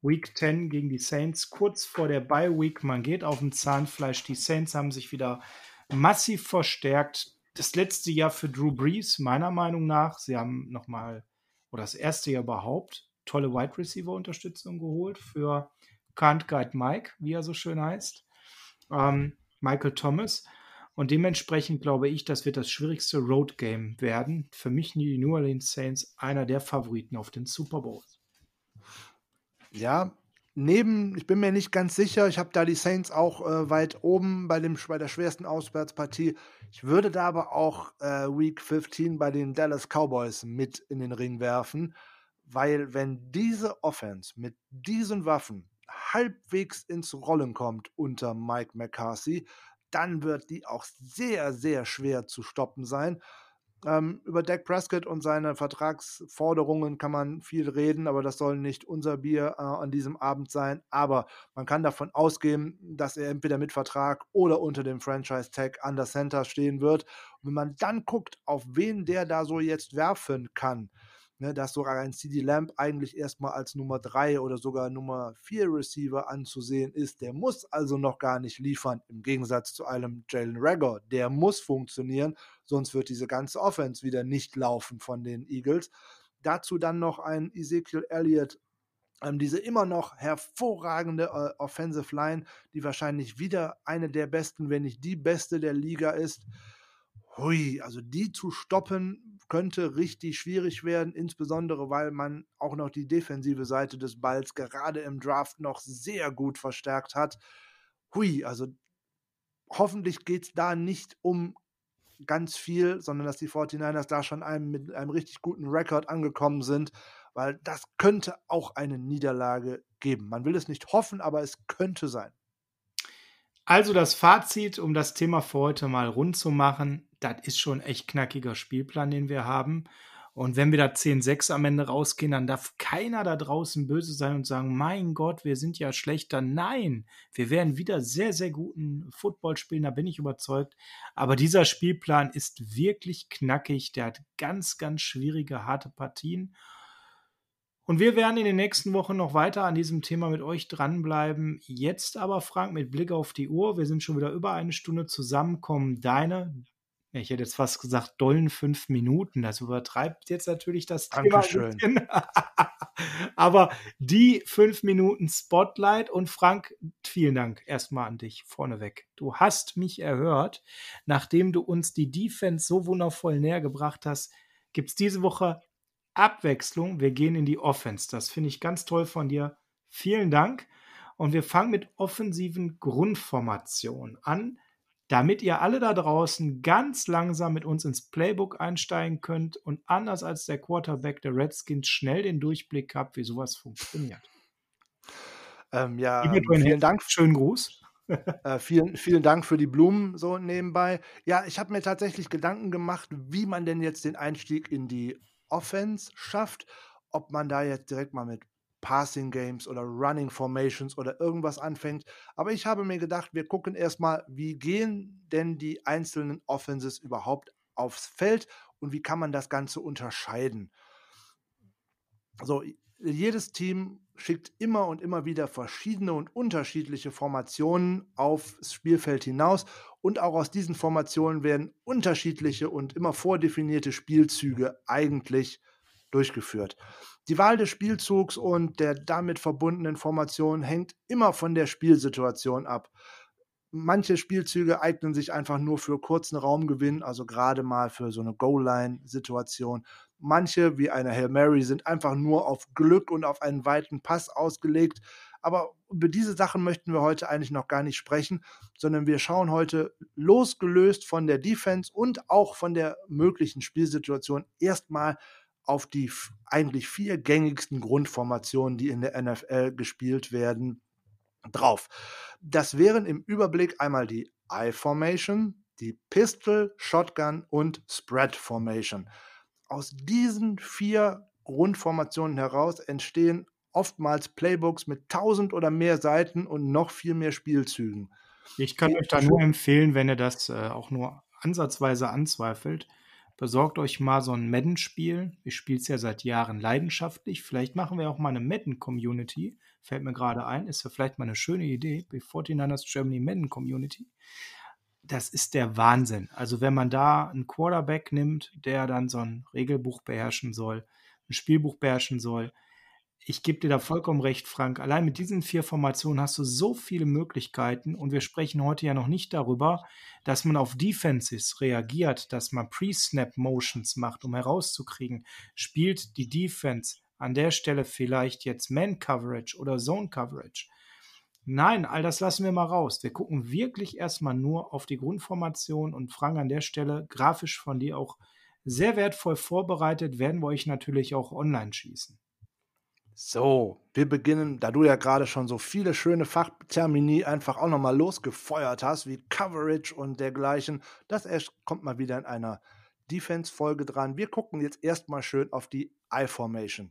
Week 10 gegen die Saints, kurz vor der Bye Week. Man geht auf dem Zahnfleisch. Die Saints haben sich wieder massiv verstärkt. Das letzte Jahr für Drew Brees, meiner Meinung nach. Sie haben nochmal, oder das erste Jahr überhaupt, tolle Wide Receiver Unterstützung geholt für Can't Guide Mike, wie er so schön heißt. Ähm, Michael Thomas. Und dementsprechend glaube ich, das wird das schwierigste Road Game werden. Für mich die New Orleans Saints einer der Favoriten auf den Super Bowl. Ja, neben, ich bin mir nicht ganz sicher, ich habe da die Saints auch äh, weit oben bei, dem, bei der schwersten Auswärtspartie. Ich würde da aber auch äh, Week 15 bei den Dallas Cowboys mit in den Ring werfen, weil wenn diese Offense mit diesen Waffen halbwegs ins Rollen kommt unter Mike McCarthy, dann wird die auch sehr, sehr schwer zu stoppen sein. Ähm, über Dak Prescott und seine Vertragsforderungen kann man viel reden, aber das soll nicht unser Bier äh, an diesem Abend sein. Aber man kann davon ausgehen, dass er entweder mit Vertrag oder unter dem Franchise-Tag an der Center stehen wird. Und wenn man dann guckt, auf wen der da so jetzt werfen kann, ne, dass sogar ein CD Lamp eigentlich erstmal als Nummer 3 oder sogar Nummer 4 Receiver anzusehen ist. Der muss also noch gar nicht liefern, im Gegensatz zu einem Jalen Rager. Der muss funktionieren, sonst wird diese ganze Offense wieder nicht laufen von den Eagles. Dazu dann noch ein Ezekiel Elliott, ähm, diese immer noch hervorragende äh, Offensive Line, die wahrscheinlich wieder eine der besten, wenn nicht die beste der Liga ist. Hui, also die zu stoppen könnte richtig schwierig werden, insbesondere weil man auch noch die defensive Seite des Balls gerade im Draft noch sehr gut verstärkt hat. Hui, also hoffentlich geht es da nicht um ganz viel, sondern dass die 49ers da schon einem, mit einem richtig guten Rekord angekommen sind, weil das könnte auch eine Niederlage geben. Man will es nicht hoffen, aber es könnte sein. Also das Fazit, um das Thema für heute mal rund zu machen, das ist schon echt knackiger Spielplan, den wir haben. Und wenn wir da 10-6 am Ende rausgehen, dann darf keiner da draußen böse sein und sagen, mein Gott, wir sind ja schlechter. Nein, wir werden wieder sehr, sehr guten Football spielen, da bin ich überzeugt. Aber dieser Spielplan ist wirklich knackig. Der hat ganz, ganz schwierige, harte Partien. Und wir werden in den nächsten Wochen noch weiter an diesem Thema mit euch dranbleiben. Jetzt aber, Frank, mit Blick auf die Uhr, wir sind schon wieder über eine Stunde zusammenkommen. Deine, ich hätte jetzt fast gesagt, dollen fünf Minuten. Das übertreibt jetzt natürlich das Dankeschön. Thema. aber die fünf Minuten Spotlight und Frank, vielen Dank erstmal an dich vorneweg. Du hast mich erhört, nachdem du uns die Defense so wundervoll näher gebracht hast, gibt es diese Woche Abwechslung. Wir gehen in die Offense. Das finde ich ganz toll von dir. Vielen Dank. Und wir fangen mit offensiven Grundformationen an, damit ihr alle da draußen ganz langsam mit uns ins Playbook einsteigen könnt und anders als der Quarterback der Redskins schnell den Durchblick habt, wie sowas funktioniert. Ähm, ja, vielen Dank. Schönen Gruß. äh, vielen, vielen Dank für die Blumen so nebenbei. Ja, ich habe mir tatsächlich Gedanken gemacht, wie man denn jetzt den Einstieg in die Offense schafft, ob man da jetzt direkt mal mit Passing Games oder Running Formations oder irgendwas anfängt. Aber ich habe mir gedacht, wir gucken erstmal, wie gehen denn die einzelnen Offenses überhaupt aufs Feld und wie kann man das Ganze unterscheiden. So, jedes Team schickt immer und immer wieder verschiedene und unterschiedliche Formationen aufs Spielfeld hinaus und auch aus diesen Formationen werden unterschiedliche und immer vordefinierte Spielzüge eigentlich durchgeführt. Die Wahl des Spielzugs und der damit verbundenen Formation hängt immer von der Spielsituation ab. manche Spielzüge eignen sich einfach nur für kurzen Raumgewinn, also gerade mal für so eine Goal-Line-Situation. Manche, wie eine Hail Mary, sind einfach nur auf Glück und auf einen weiten Pass ausgelegt. Aber über diese Sachen möchten wir heute eigentlich noch gar nicht sprechen, sondern wir schauen heute losgelöst von der Defense und auch von der möglichen Spielsituation erstmal auf die eigentlich vier gängigsten Grundformationen, die in der NFL gespielt werden, drauf. Das wären im Überblick einmal die I-Formation, die Pistol, Shotgun und Spread Formation. Aus diesen vier Grundformationen heraus entstehen oftmals Playbooks mit tausend oder mehr Seiten und noch viel mehr Spielzügen. Ich kann euch da nur empfehlen, wenn ihr das äh, auch nur ansatzweise anzweifelt, besorgt euch mal so ein Madden-Spiel. Ich spiele es ja seit Jahren leidenschaftlich. Vielleicht machen wir auch mal eine Madden-Community. Fällt mir gerade ein, ist ja vielleicht mal eine schöne Idee. Die 49ers Germany Madden-Community. Das ist der Wahnsinn. Also wenn man da einen Quarterback nimmt, der dann so ein Regelbuch beherrschen soll, ein Spielbuch beherrschen soll, ich gebe dir da vollkommen recht, Frank. Allein mit diesen vier Formationen hast du so viele Möglichkeiten und wir sprechen heute ja noch nicht darüber, dass man auf Defenses reagiert, dass man Pre-Snap-Motions macht, um herauszukriegen, spielt die Defense an der Stelle vielleicht jetzt Man-Coverage oder Zone-Coverage. Nein, all das lassen wir mal raus. Wir gucken wirklich erstmal nur auf die Grundformation und Frank an der Stelle, grafisch von dir auch sehr wertvoll vorbereitet, werden wir euch natürlich auch online schießen. So, wir beginnen, da du ja gerade schon so viele schöne Fachtermini einfach auch nochmal losgefeuert hast, wie Coverage und dergleichen. Das erst kommt mal wieder in einer Defense-Folge dran. Wir gucken jetzt erstmal schön auf die I-Formation.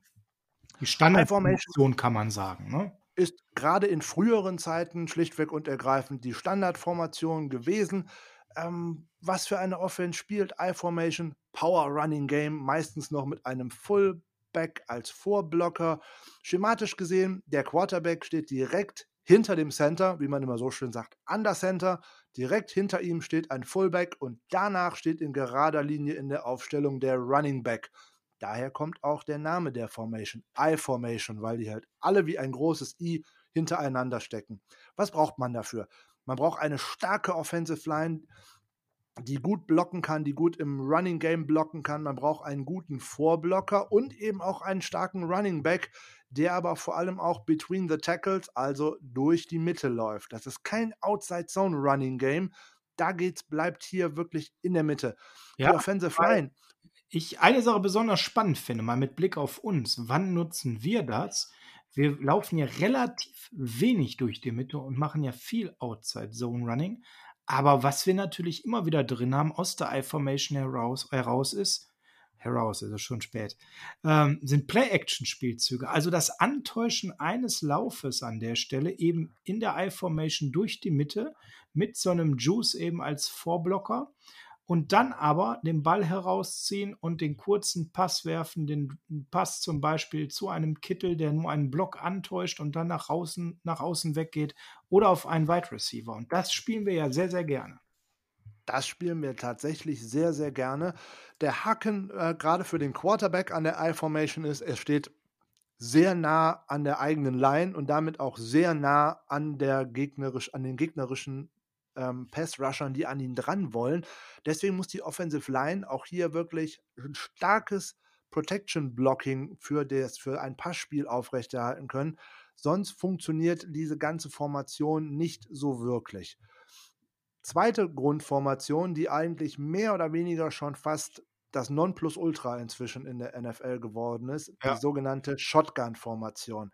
Die Standardformation kann man sagen, ne? Ist gerade in früheren Zeiten schlichtweg und ergreifend die Standardformation gewesen. Ähm, was für eine Offense spielt I-Formation? Power Running Game, meistens noch mit einem Full Quarterback als Vorblocker. Schematisch gesehen, der Quarterback steht direkt hinter dem Center, wie man immer so schön sagt, an der Center. Direkt hinter ihm steht ein Fullback und danach steht in gerader Linie in der Aufstellung der Running Back. Daher kommt auch der Name der Formation, I-Formation, weil die halt alle wie ein großes I hintereinander stecken. Was braucht man dafür? Man braucht eine starke Offensive Line, die gut blocken kann, die gut im Running Game blocken kann. Man braucht einen guten Vorblocker und eben auch einen starken Running Back, der aber vor allem auch between the tackles, also durch die Mitte läuft. Das ist kein Outside Zone Running Game. Da geht's, bleibt hier wirklich in der Mitte. Ja, die Offensive Line. Ich eine Sache besonders spannend finde, mal mit Blick auf uns. Wann nutzen wir das? Wir laufen ja relativ wenig durch die Mitte und machen ja viel Outside Zone Running. Aber was wir natürlich immer wieder drin haben aus der I-Formation heraus, heraus ist, heraus, ist es schon spät, ähm, sind Play-Action-Spielzüge. Also das Antäuschen eines Laufes an der Stelle eben in der I-Formation durch die Mitte mit so einem Juice eben als Vorblocker und dann aber den Ball herausziehen und den kurzen Pass werfen, den Pass zum Beispiel zu einem Kittel, der nur einen Block antäuscht und dann nach außen, nach außen weggeht oder auf einen Wide Receiver. Und das spielen wir ja sehr, sehr gerne. Das spielen wir tatsächlich sehr, sehr gerne. Der Haken äh, gerade für den Quarterback an der I-Formation ist, er steht sehr nah an der eigenen Line und damit auch sehr nah an, der gegnerisch, an den gegnerischen ähm, Pass-Rushern, die an ihn dran wollen. Deswegen muss die Offensive Line auch hier wirklich ein starkes Protection-Blocking für, für ein Passspiel aufrechterhalten können. Sonst funktioniert diese ganze Formation nicht so wirklich. Zweite Grundformation, die eigentlich mehr oder weniger schon fast das Nonplusultra inzwischen in der NFL geworden ist, ja. die sogenannte Shotgun-Formation.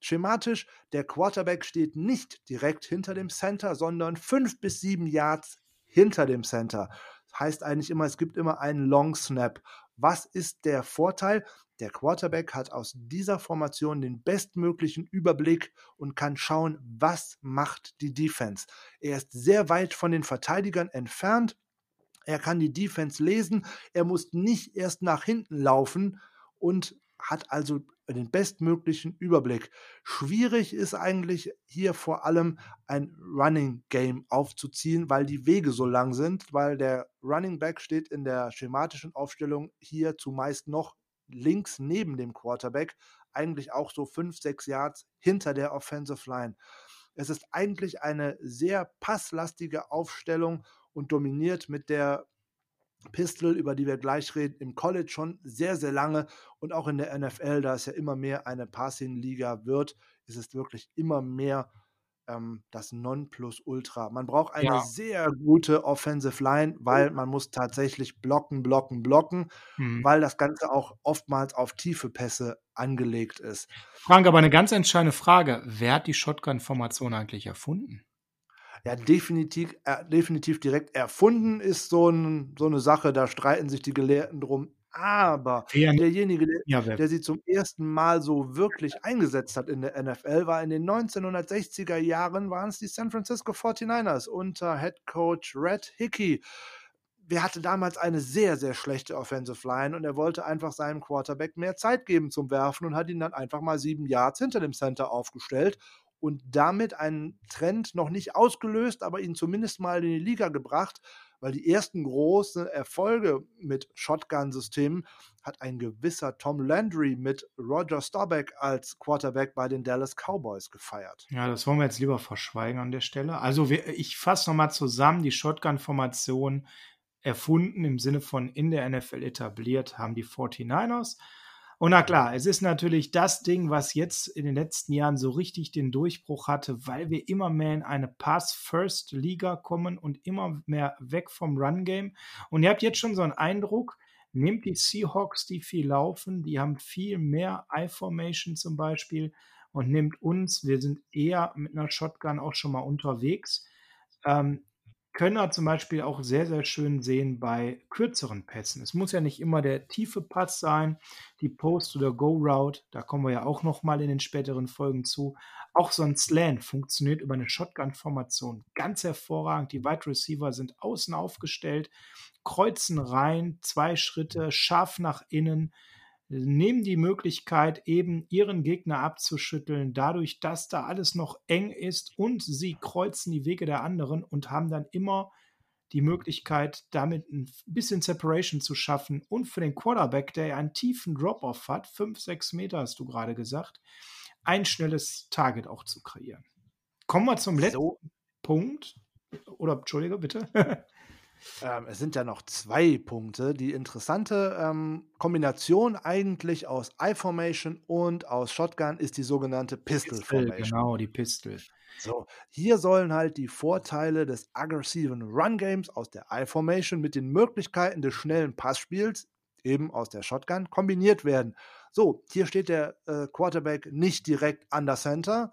Schematisch, der Quarterback steht nicht direkt hinter dem Center, sondern fünf bis sieben Yards hinter dem Center. Das heißt eigentlich immer, es gibt immer einen Long Snap. Was ist der Vorteil? Der Quarterback hat aus dieser Formation den bestmöglichen Überblick und kann schauen, was macht die Defense. Er ist sehr weit von den Verteidigern entfernt. Er kann die Defense lesen. Er muss nicht erst nach hinten laufen und hat also den bestmöglichen Überblick. Schwierig ist eigentlich hier vor allem ein Running Game aufzuziehen, weil die Wege so lang sind, weil der Running Back steht in der schematischen Aufstellung hier zumeist noch links neben dem Quarterback, eigentlich auch so fünf, sechs Yards hinter der Offensive Line. Es ist eigentlich eine sehr passlastige Aufstellung und dominiert mit der Pistol, über die wir gleich reden, im College schon sehr, sehr lange und auch in der NFL, da es ja immer mehr eine Passing-Liga wird, ist es wirklich immer mehr ähm, das Nonplusultra. Man braucht eine ja. sehr gute Offensive Line, weil man muss tatsächlich blocken, blocken, blocken, hm. weil das Ganze auch oftmals auf tiefe Pässe angelegt ist. Frank, aber eine ganz entscheidende Frage. Wer hat die Shotgun-Formation eigentlich erfunden? Ja, definitiv, äh, definitiv direkt erfunden ist so, ein, so eine Sache, da streiten sich die Gelehrten drum. Aber derjenige, der, der, sie zum ersten Mal so wirklich eingesetzt hat in der NFL, war in den 1960er Jahren, waren es die San Francisco 49ers unter Head Coach Red Hickey. Wer hatte damals eine sehr, sehr schlechte Offensive Line und er wollte einfach seinem Quarterback mehr Zeit geben zum Werfen und hat ihn dann einfach mal sieben Yards hinter dem Center aufgestellt und damit einen Trend noch nicht ausgelöst, aber ihn zumindest mal in die Liga gebracht, weil die ersten großen Erfolge mit Shotgun-Systemen hat ein gewisser Tom Landry mit Roger Staubach als Quarterback bei den Dallas Cowboys gefeiert. Ja, das wollen wir jetzt lieber verschweigen an der Stelle. Also wir, ich fasse nochmal zusammen, die Shotgun-Formation erfunden im Sinne von in der NFL etabliert haben die 49ers. Und na klar, es ist natürlich das Ding, was jetzt in den letzten Jahren so richtig den Durchbruch hatte, weil wir immer mehr in eine Pass-First-Liga kommen und immer mehr weg vom Run-Game. Und ihr habt jetzt schon so einen Eindruck, nehmt die Seahawks, die viel laufen, die haben viel mehr I-Formation zum Beispiel und nehmt uns, wir sind eher mit einer Shotgun auch schon mal unterwegs. Ähm, können wir zum Beispiel auch sehr, sehr schön sehen bei kürzeren Pässen. Es muss ja nicht immer der tiefe Pass sein, die Post- oder Go-Route, da kommen wir ja auch nochmal in den späteren Folgen zu. Auch so ein Slant funktioniert über eine Shotgun-Formation ganz hervorragend. Die Wide Receiver sind außen aufgestellt, kreuzen rein, zwei Schritte, scharf nach innen nehmen die Möglichkeit, eben ihren Gegner abzuschütteln, dadurch, dass da alles noch eng ist und sie kreuzen die Wege der anderen und haben dann immer die Möglichkeit, damit ein bisschen Separation zu schaffen und für den Quarterback, der ja einen tiefen Drop-off hat, 5, 6 Meter hast du gerade gesagt, ein schnelles Target auch zu kreieren. Kommen wir zum letzten so. Punkt. Oder, Entschuldige, bitte. Ähm, es sind ja noch zwei Punkte. Die interessante ähm, Kombination eigentlich aus I-Formation und aus Shotgun ist die sogenannte Pistol, Pistol Formation. Genau, die Pistol. So, hier sollen halt die Vorteile des aggressiven Run Games aus der I-Formation mit den Möglichkeiten des schnellen Passspiels eben aus der Shotgun kombiniert werden. So, hier steht der äh, Quarterback nicht direkt an der Center,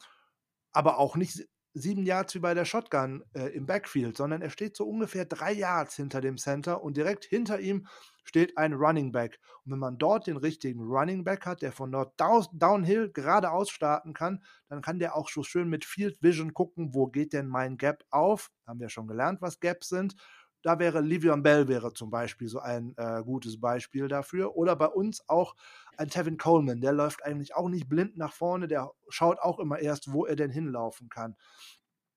aber auch nicht sieben Yards wie bei der Shotgun äh, im Backfield, sondern er steht so ungefähr drei Yards hinter dem Center und direkt hinter ihm steht ein Running Back. Und wenn man dort den richtigen Running Back hat, der von dort downhill geradeaus starten kann, dann kann der auch so schön mit Field Vision gucken, wo geht denn mein Gap auf. Haben wir schon gelernt, was Gaps sind. Da wäre Livion Bell wäre zum Beispiel so ein äh, gutes Beispiel dafür. Oder bei uns auch ein Tevin Coleman, der läuft eigentlich auch nicht blind nach vorne, der schaut auch immer erst, wo er denn hinlaufen kann.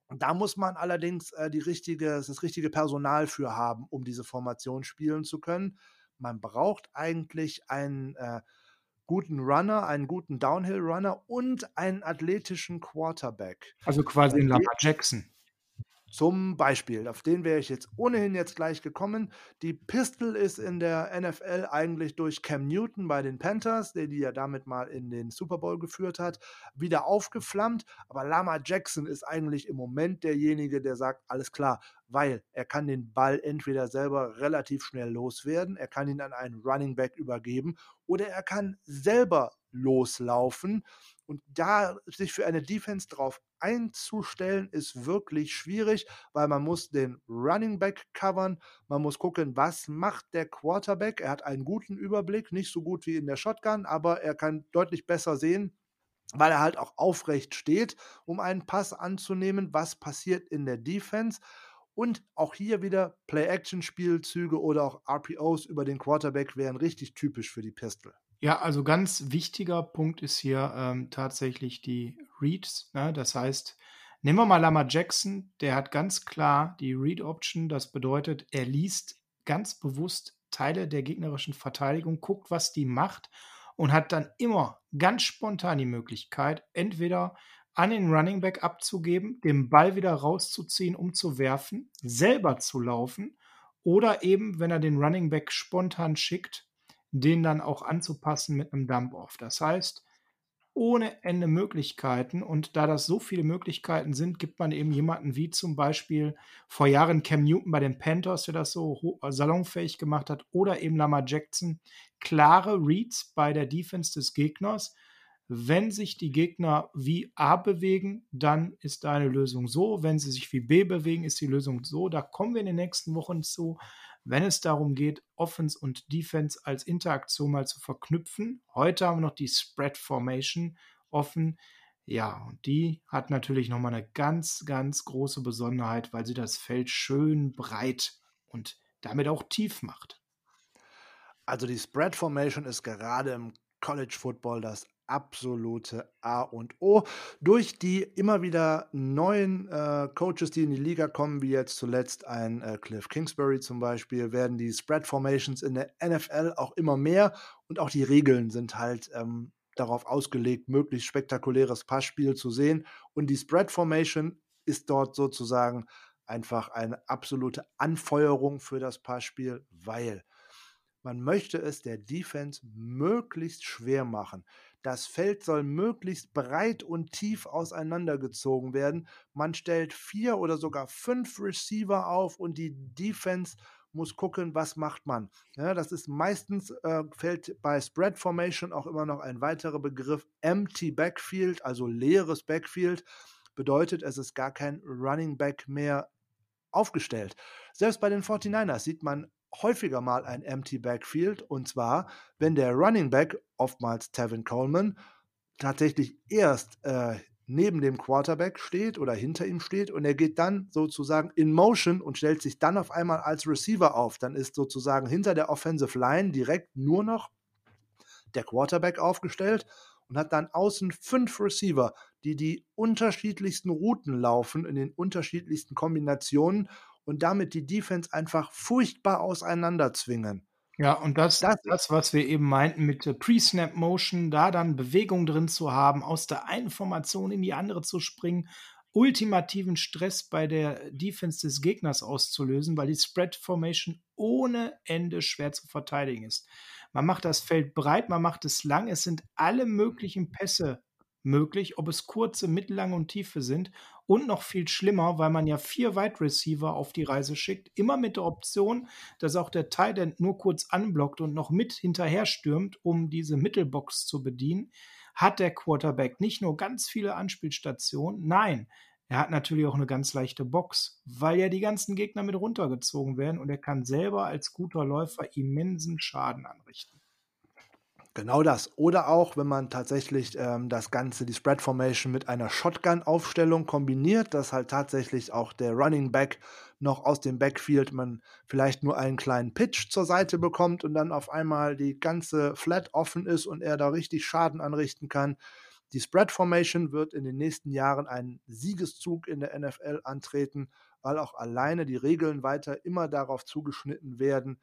Da muss man allerdings äh, die richtige, das richtige Personal für haben, um diese Formation spielen zu können. Man braucht eigentlich einen äh, guten Runner, einen guten Downhill-Runner und einen athletischen Quarterback. Also quasi ein Lamar Jackson. Zum Beispiel, auf den wäre ich jetzt ohnehin jetzt gleich gekommen. Die Pistol ist in der NFL eigentlich durch Cam Newton bei den Panthers, der die ja damit mal in den Super Bowl geführt hat, wieder aufgeflammt. Aber Lama Jackson ist eigentlich im Moment derjenige, der sagt, alles klar, weil er kann den Ball entweder selber relativ schnell loswerden, er kann ihn an einen Running Back übergeben oder er kann selber loslaufen. Und da sich für eine Defense drauf einzustellen, ist wirklich schwierig, weil man muss den Running Back covern, man muss gucken, was macht der Quarterback. Er hat einen guten Überblick, nicht so gut wie in der Shotgun, aber er kann deutlich besser sehen, weil er halt auch aufrecht steht, um einen Pass anzunehmen, was passiert in der Defense. Und auch hier wieder Play-Action-Spielzüge oder auch RPOs über den Quarterback wären richtig typisch für die Pistol. Ja, also ganz wichtiger Punkt ist hier ähm, tatsächlich die Reads. Ne? Das heißt, nehmen wir mal Lama Jackson, der hat ganz klar die Read-Option. Das bedeutet, er liest ganz bewusst Teile der gegnerischen Verteidigung, guckt, was die macht und hat dann immer ganz spontan die Möglichkeit, entweder an den Running Back abzugeben, den Ball wieder rauszuziehen, um zu werfen, selber zu laufen oder eben, wenn er den Running Back spontan schickt, den dann auch anzupassen mit einem Dump-Off. Das heißt, ohne Ende Möglichkeiten. Und da das so viele Möglichkeiten sind, gibt man eben jemanden wie zum Beispiel vor Jahren Cam Newton bei den Panthers, der das so salonfähig gemacht hat, oder eben Lamar Jackson, klare Reads bei der Defense des Gegners. Wenn sich die Gegner wie A bewegen, dann ist deine Lösung so. Wenn sie sich wie B bewegen, ist die Lösung so. Da kommen wir in den nächsten Wochen zu wenn es darum geht, Offense und Defense als Interaktion mal zu verknüpfen. Heute haben wir noch die Spread Formation offen. Ja, und die hat natürlich nochmal eine ganz, ganz große Besonderheit, weil sie das Feld schön breit und damit auch tief macht. Also die Spread Formation ist gerade im College Football das absolute A und O. Durch die immer wieder neuen äh, Coaches, die in die Liga kommen, wie jetzt zuletzt ein äh, Cliff Kingsbury zum Beispiel, werden die Spread Formations in der NFL auch immer mehr und auch die Regeln sind halt ähm, darauf ausgelegt, möglichst spektakuläres Passspiel zu sehen. Und die Spread Formation ist dort sozusagen einfach eine absolute Anfeuerung für das Passspiel, weil man möchte es der Defense möglichst schwer machen. Das Feld soll möglichst breit und tief auseinandergezogen werden. Man stellt vier oder sogar fünf Receiver auf und die Defense muss gucken, was macht man. Ja, das ist meistens, äh, fällt bei Spread Formation auch immer noch ein weiterer Begriff, Empty Backfield, also leeres Backfield. Bedeutet, es ist gar kein Running Back mehr aufgestellt. Selbst bei den 49ers sieht man häufiger mal ein Empty Backfield und zwar, wenn der Running Back, oftmals Tevin Coleman, tatsächlich erst äh, neben dem Quarterback steht oder hinter ihm steht und er geht dann sozusagen in Motion und stellt sich dann auf einmal als Receiver auf. Dann ist sozusagen hinter der Offensive Line direkt nur noch der Quarterback aufgestellt und hat dann außen fünf Receiver, die die unterschiedlichsten Routen laufen in den unterschiedlichsten Kombinationen und damit die Defense einfach furchtbar auseinanderzwingen. Ja, und das, das, das was wir eben meinten mit Pre-Snap-Motion, da dann Bewegung drin zu haben, aus der einen Formation in die andere zu springen, ultimativen Stress bei der Defense des Gegners auszulösen, weil die Spread-Formation ohne Ende schwer zu verteidigen ist. Man macht das Feld breit, man macht es lang, es sind alle möglichen Pässe möglich, ob es kurze, mittellange und tiefe sind. Und noch viel schlimmer, weil man ja vier Wide Receiver auf die Reise schickt, immer mit der Option, dass auch der Tight End nur kurz anblockt und noch mit hinterher stürmt, um diese Mittelbox zu bedienen, hat der Quarterback nicht nur ganz viele Anspielstationen, nein, er hat natürlich auch eine ganz leichte Box, weil ja die ganzen Gegner mit runtergezogen werden und er kann selber als guter Läufer immensen Schaden anrichten. Genau das. Oder auch, wenn man tatsächlich ähm, das Ganze, die Spread Formation mit einer Shotgun-Aufstellung kombiniert, dass halt tatsächlich auch der Running Back noch aus dem Backfield man vielleicht nur einen kleinen Pitch zur Seite bekommt und dann auf einmal die ganze Flat offen ist und er da richtig Schaden anrichten kann. Die Spread Formation wird in den nächsten Jahren einen Siegeszug in der NFL antreten, weil auch alleine die Regeln weiter immer darauf zugeschnitten werden,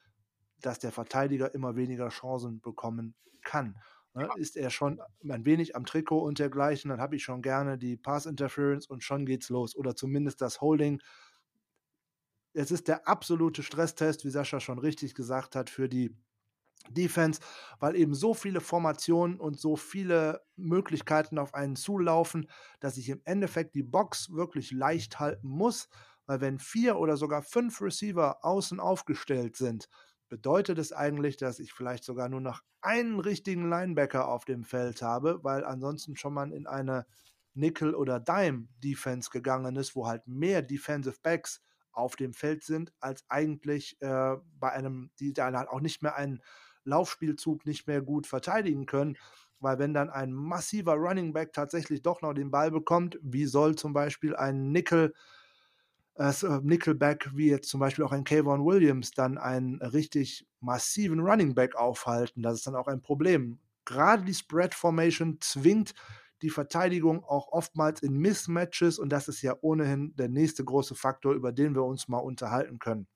dass der Verteidiger immer weniger Chancen bekommen kann. Ne? Ist er schon ein wenig am Trikot und dergleichen, dann habe ich schon gerne die Pass Interference und schon geht's los. Oder zumindest das Holding. Es ist der absolute Stresstest, wie Sascha schon richtig gesagt hat, für die Defense, weil eben so viele Formationen und so viele Möglichkeiten auf einen zulaufen, dass ich im Endeffekt die Box wirklich leicht halten muss, weil wenn vier oder sogar fünf Receiver außen aufgestellt sind, bedeutet es eigentlich, dass ich vielleicht sogar nur noch einen richtigen Linebacker auf dem Feld habe, weil ansonsten schon mal in eine Nickel- oder Dime-Defense gegangen ist, wo halt mehr Defensive Backs auf dem Feld sind, als eigentlich äh, bei einem, die dann halt auch nicht mehr einen Laufspielzug nicht mehr gut verteidigen können. Weil wenn dann ein massiver Running Back tatsächlich doch noch den Ball bekommt, wie soll zum Beispiel ein Nickel als äh, Nickelback, wie jetzt zum Beispiel auch ein Kayvon Williams, dann einen richtig massiven Running Back aufhalten. Das ist dann auch ein Problem. Gerade die Spread Formation zwingt die Verteidigung auch oftmals in Mismatches und das ist ja ohnehin der nächste große Faktor, über den wir uns mal unterhalten können.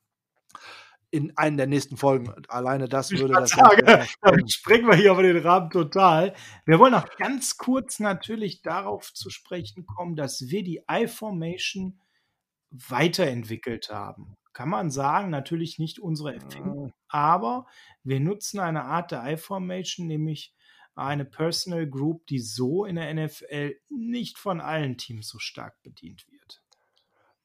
in einen der nächsten Folgen. Alleine das Ich würde das sagen, Dann sprengen wir hier aber den Rahmen total. Wir wollen noch ganz kurz natürlich darauf zu sprechen kommen, dass wir die I-Formation weiterentwickelt haben. Kann man sagen, natürlich nicht unsere Erfindung, aber wir nutzen eine Art der I-Formation, nämlich eine Personal Group, die so in der NFL nicht von allen Teams so stark bedient wird.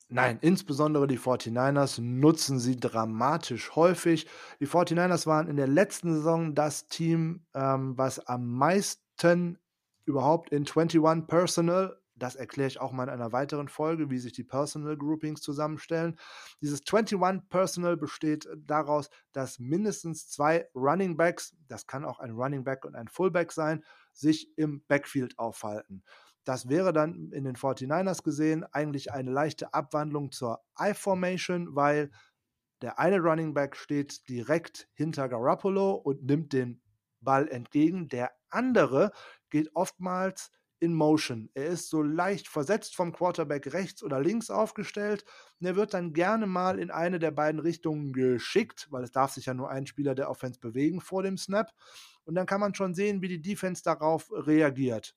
Nein, insbesondere die 49ers nutzen sie dramatisch häufig. Die 49ers waren in der letzten Saison das Team, ähm, was am meisten überhaupt in 21 Personal, das erkläre ich auch mal in einer weiteren Folge, wie sich die Personal Groupings zusammenstellen. Dieses 21 Personal besteht daraus, dass mindestens zwei Running Backs, das kann auch ein Running Back und ein Fullback sein, sich im Backfield aufhalten. Das wäre dann in den 49ers gesehen eigentlich eine leichte Abwandlung zur I-Formation, weil der eine Running Back steht direkt hinter Garoppolo und nimmt den Ball entgegen. Der andere geht oftmals in Motion. Er ist so leicht versetzt vom Quarterback rechts oder links aufgestellt. Und er wird dann gerne mal in eine der beiden Richtungen geschickt, weil es darf sich ja nur ein Spieler der Offense bewegen vor dem Snap. Und dann kann man schon sehen, wie die Defense darauf reagiert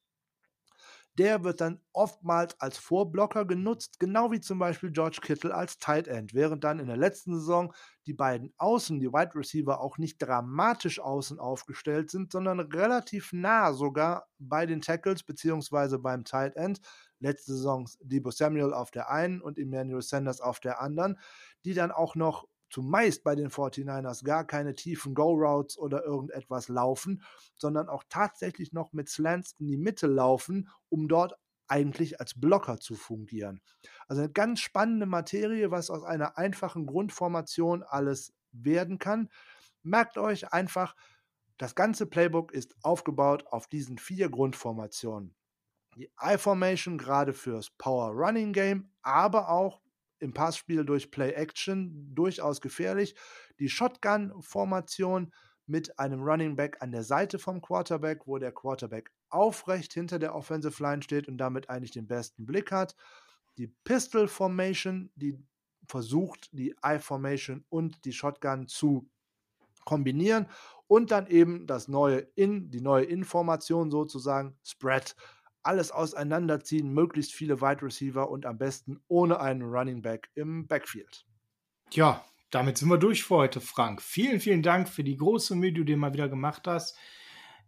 der wird dann oftmals als Vorblocker genutzt, genau wie zum Beispiel George Kittle als Tight End, während dann in der letzten Saison die beiden Außen, die Wide Receiver, auch nicht dramatisch außen aufgestellt sind, sondern relativ nah sogar bei den Tackles beziehungsweise beim Tight End. Letzte Saison Debo Samuel auf der einen und Emmanuel Sanders auf der anderen, die dann auch noch zumeist bei den 49ers gar keine tiefen Go-Routes oder irgendetwas laufen, sondern auch tatsächlich noch mit Slants in die Mitte laufen, um dort eigentlich als Blocker zu fungieren. Also eine ganz spannende Materie, was aus einer einfachen Grundformation alles werden kann. Merkt euch einfach, das ganze Playbook ist aufgebaut auf diesen vier Grundformationen. Die I-Formation gerade fürs Power Running Game, aber auch im Passspiel durch Play Action durchaus gefährlich. Die Shotgun-Formation mit einem Running Back an der Seite vom Quarterback, wo der Quarterback aufrecht hinter der Offensive Line steht und damit eigentlich den besten Blick hat. Die Pistol Formation, die versucht, die I-Formation und die Shotgun zu kombinieren und dann eben das neue In, die neue Information sozusagen, Spread alles auseinanderziehen, möglichst viele Wide Receiver und am besten ohne einen Running Back im Backfield. Ja, damit sind wir durch für heute, Frank. Vielen, vielen Dank für die große Mühe, die du mal wieder gemacht hast.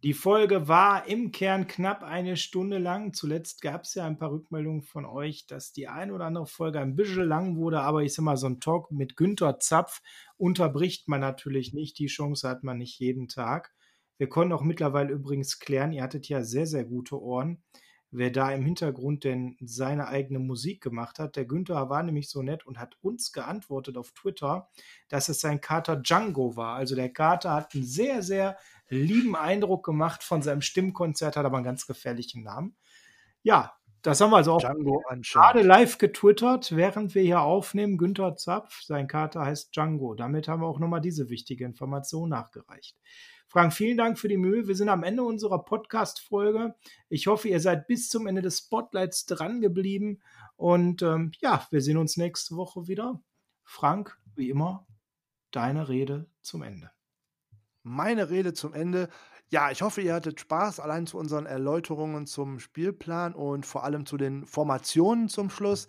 Die Folge war im Kern knapp eine Stunde lang. Zuletzt gab es ja ein paar Rückmeldungen von euch, dass die ein oder andere Folge ein bisschen lang wurde, aber ich sag mal, so ein Talk mit Günther Zapf unterbricht man natürlich nicht. Die Chance hat man nicht jeden Tag. Wir konnten auch mittlerweile übrigens klären, ihr hattet ja sehr, sehr gute Ohren wer da im Hintergrund denn seine eigene Musik gemacht hat. Der Günther war nämlich so nett und hat uns geantwortet auf Twitter, dass es sein Kater Django war. Also der Kater hat einen sehr, sehr lieben Eindruck gemacht von seinem Stimmkonzert, hat aber einen ganz gefährlichen Namen. Ja, das haben wir also auch Django gerade live getwittert, während wir hier aufnehmen. Günther Zapf, sein Kater heißt Django. Damit haben wir auch nochmal diese wichtige Information nachgereicht. Frank, vielen Dank für die Mühe. Wir sind am Ende unserer Podcast-Folge. Ich hoffe, ihr seid bis zum Ende des Spotlights dran geblieben. Und ähm, ja, wir sehen uns nächste Woche wieder. Frank, wie immer, deine Rede zum Ende. Meine Rede zum Ende. Ja, ich hoffe, ihr hattet Spaß allein zu unseren Erläuterungen zum Spielplan und vor allem zu den Formationen zum Schluss.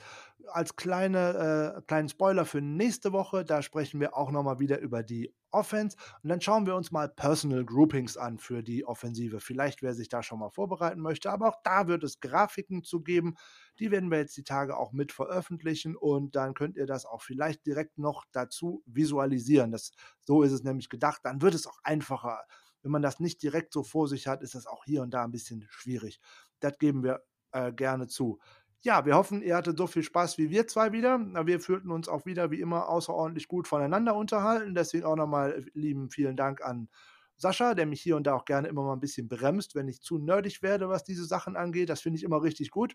Als kleine, äh, kleinen Spoiler für nächste Woche, da sprechen wir auch nochmal wieder über die Offense und dann schauen wir uns mal Personal Groupings an für die Offensive. Vielleicht wer sich da schon mal vorbereiten möchte, aber auch da wird es Grafiken zu geben. Die werden wir jetzt die Tage auch mit veröffentlichen und dann könnt ihr das auch vielleicht direkt noch dazu visualisieren. Das, so ist es nämlich gedacht. Dann wird es auch einfacher wenn man das nicht direkt so vor sich hat, ist das auch hier und da ein bisschen schwierig. Das geben wir äh, gerne zu. Ja, wir hoffen, ihr hattet so viel Spaß wie wir zwei wieder. Wir fühlten uns auch wieder wie immer außerordentlich gut voneinander unterhalten. Deswegen auch nochmal lieben vielen Dank an Sascha, der mich hier und da auch gerne immer mal ein bisschen bremst, wenn ich zu nerdig werde, was diese Sachen angeht. Das finde ich immer richtig gut.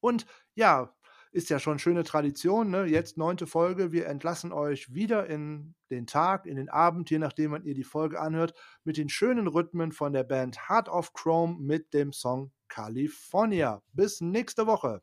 Und ja, ist ja schon schöne Tradition. Ne? Jetzt neunte Folge. Wir entlassen euch wieder in den Tag, in den Abend, je nachdem, wann ihr die Folge anhört, mit den schönen Rhythmen von der Band Heart of Chrome mit dem Song California. Bis nächste Woche.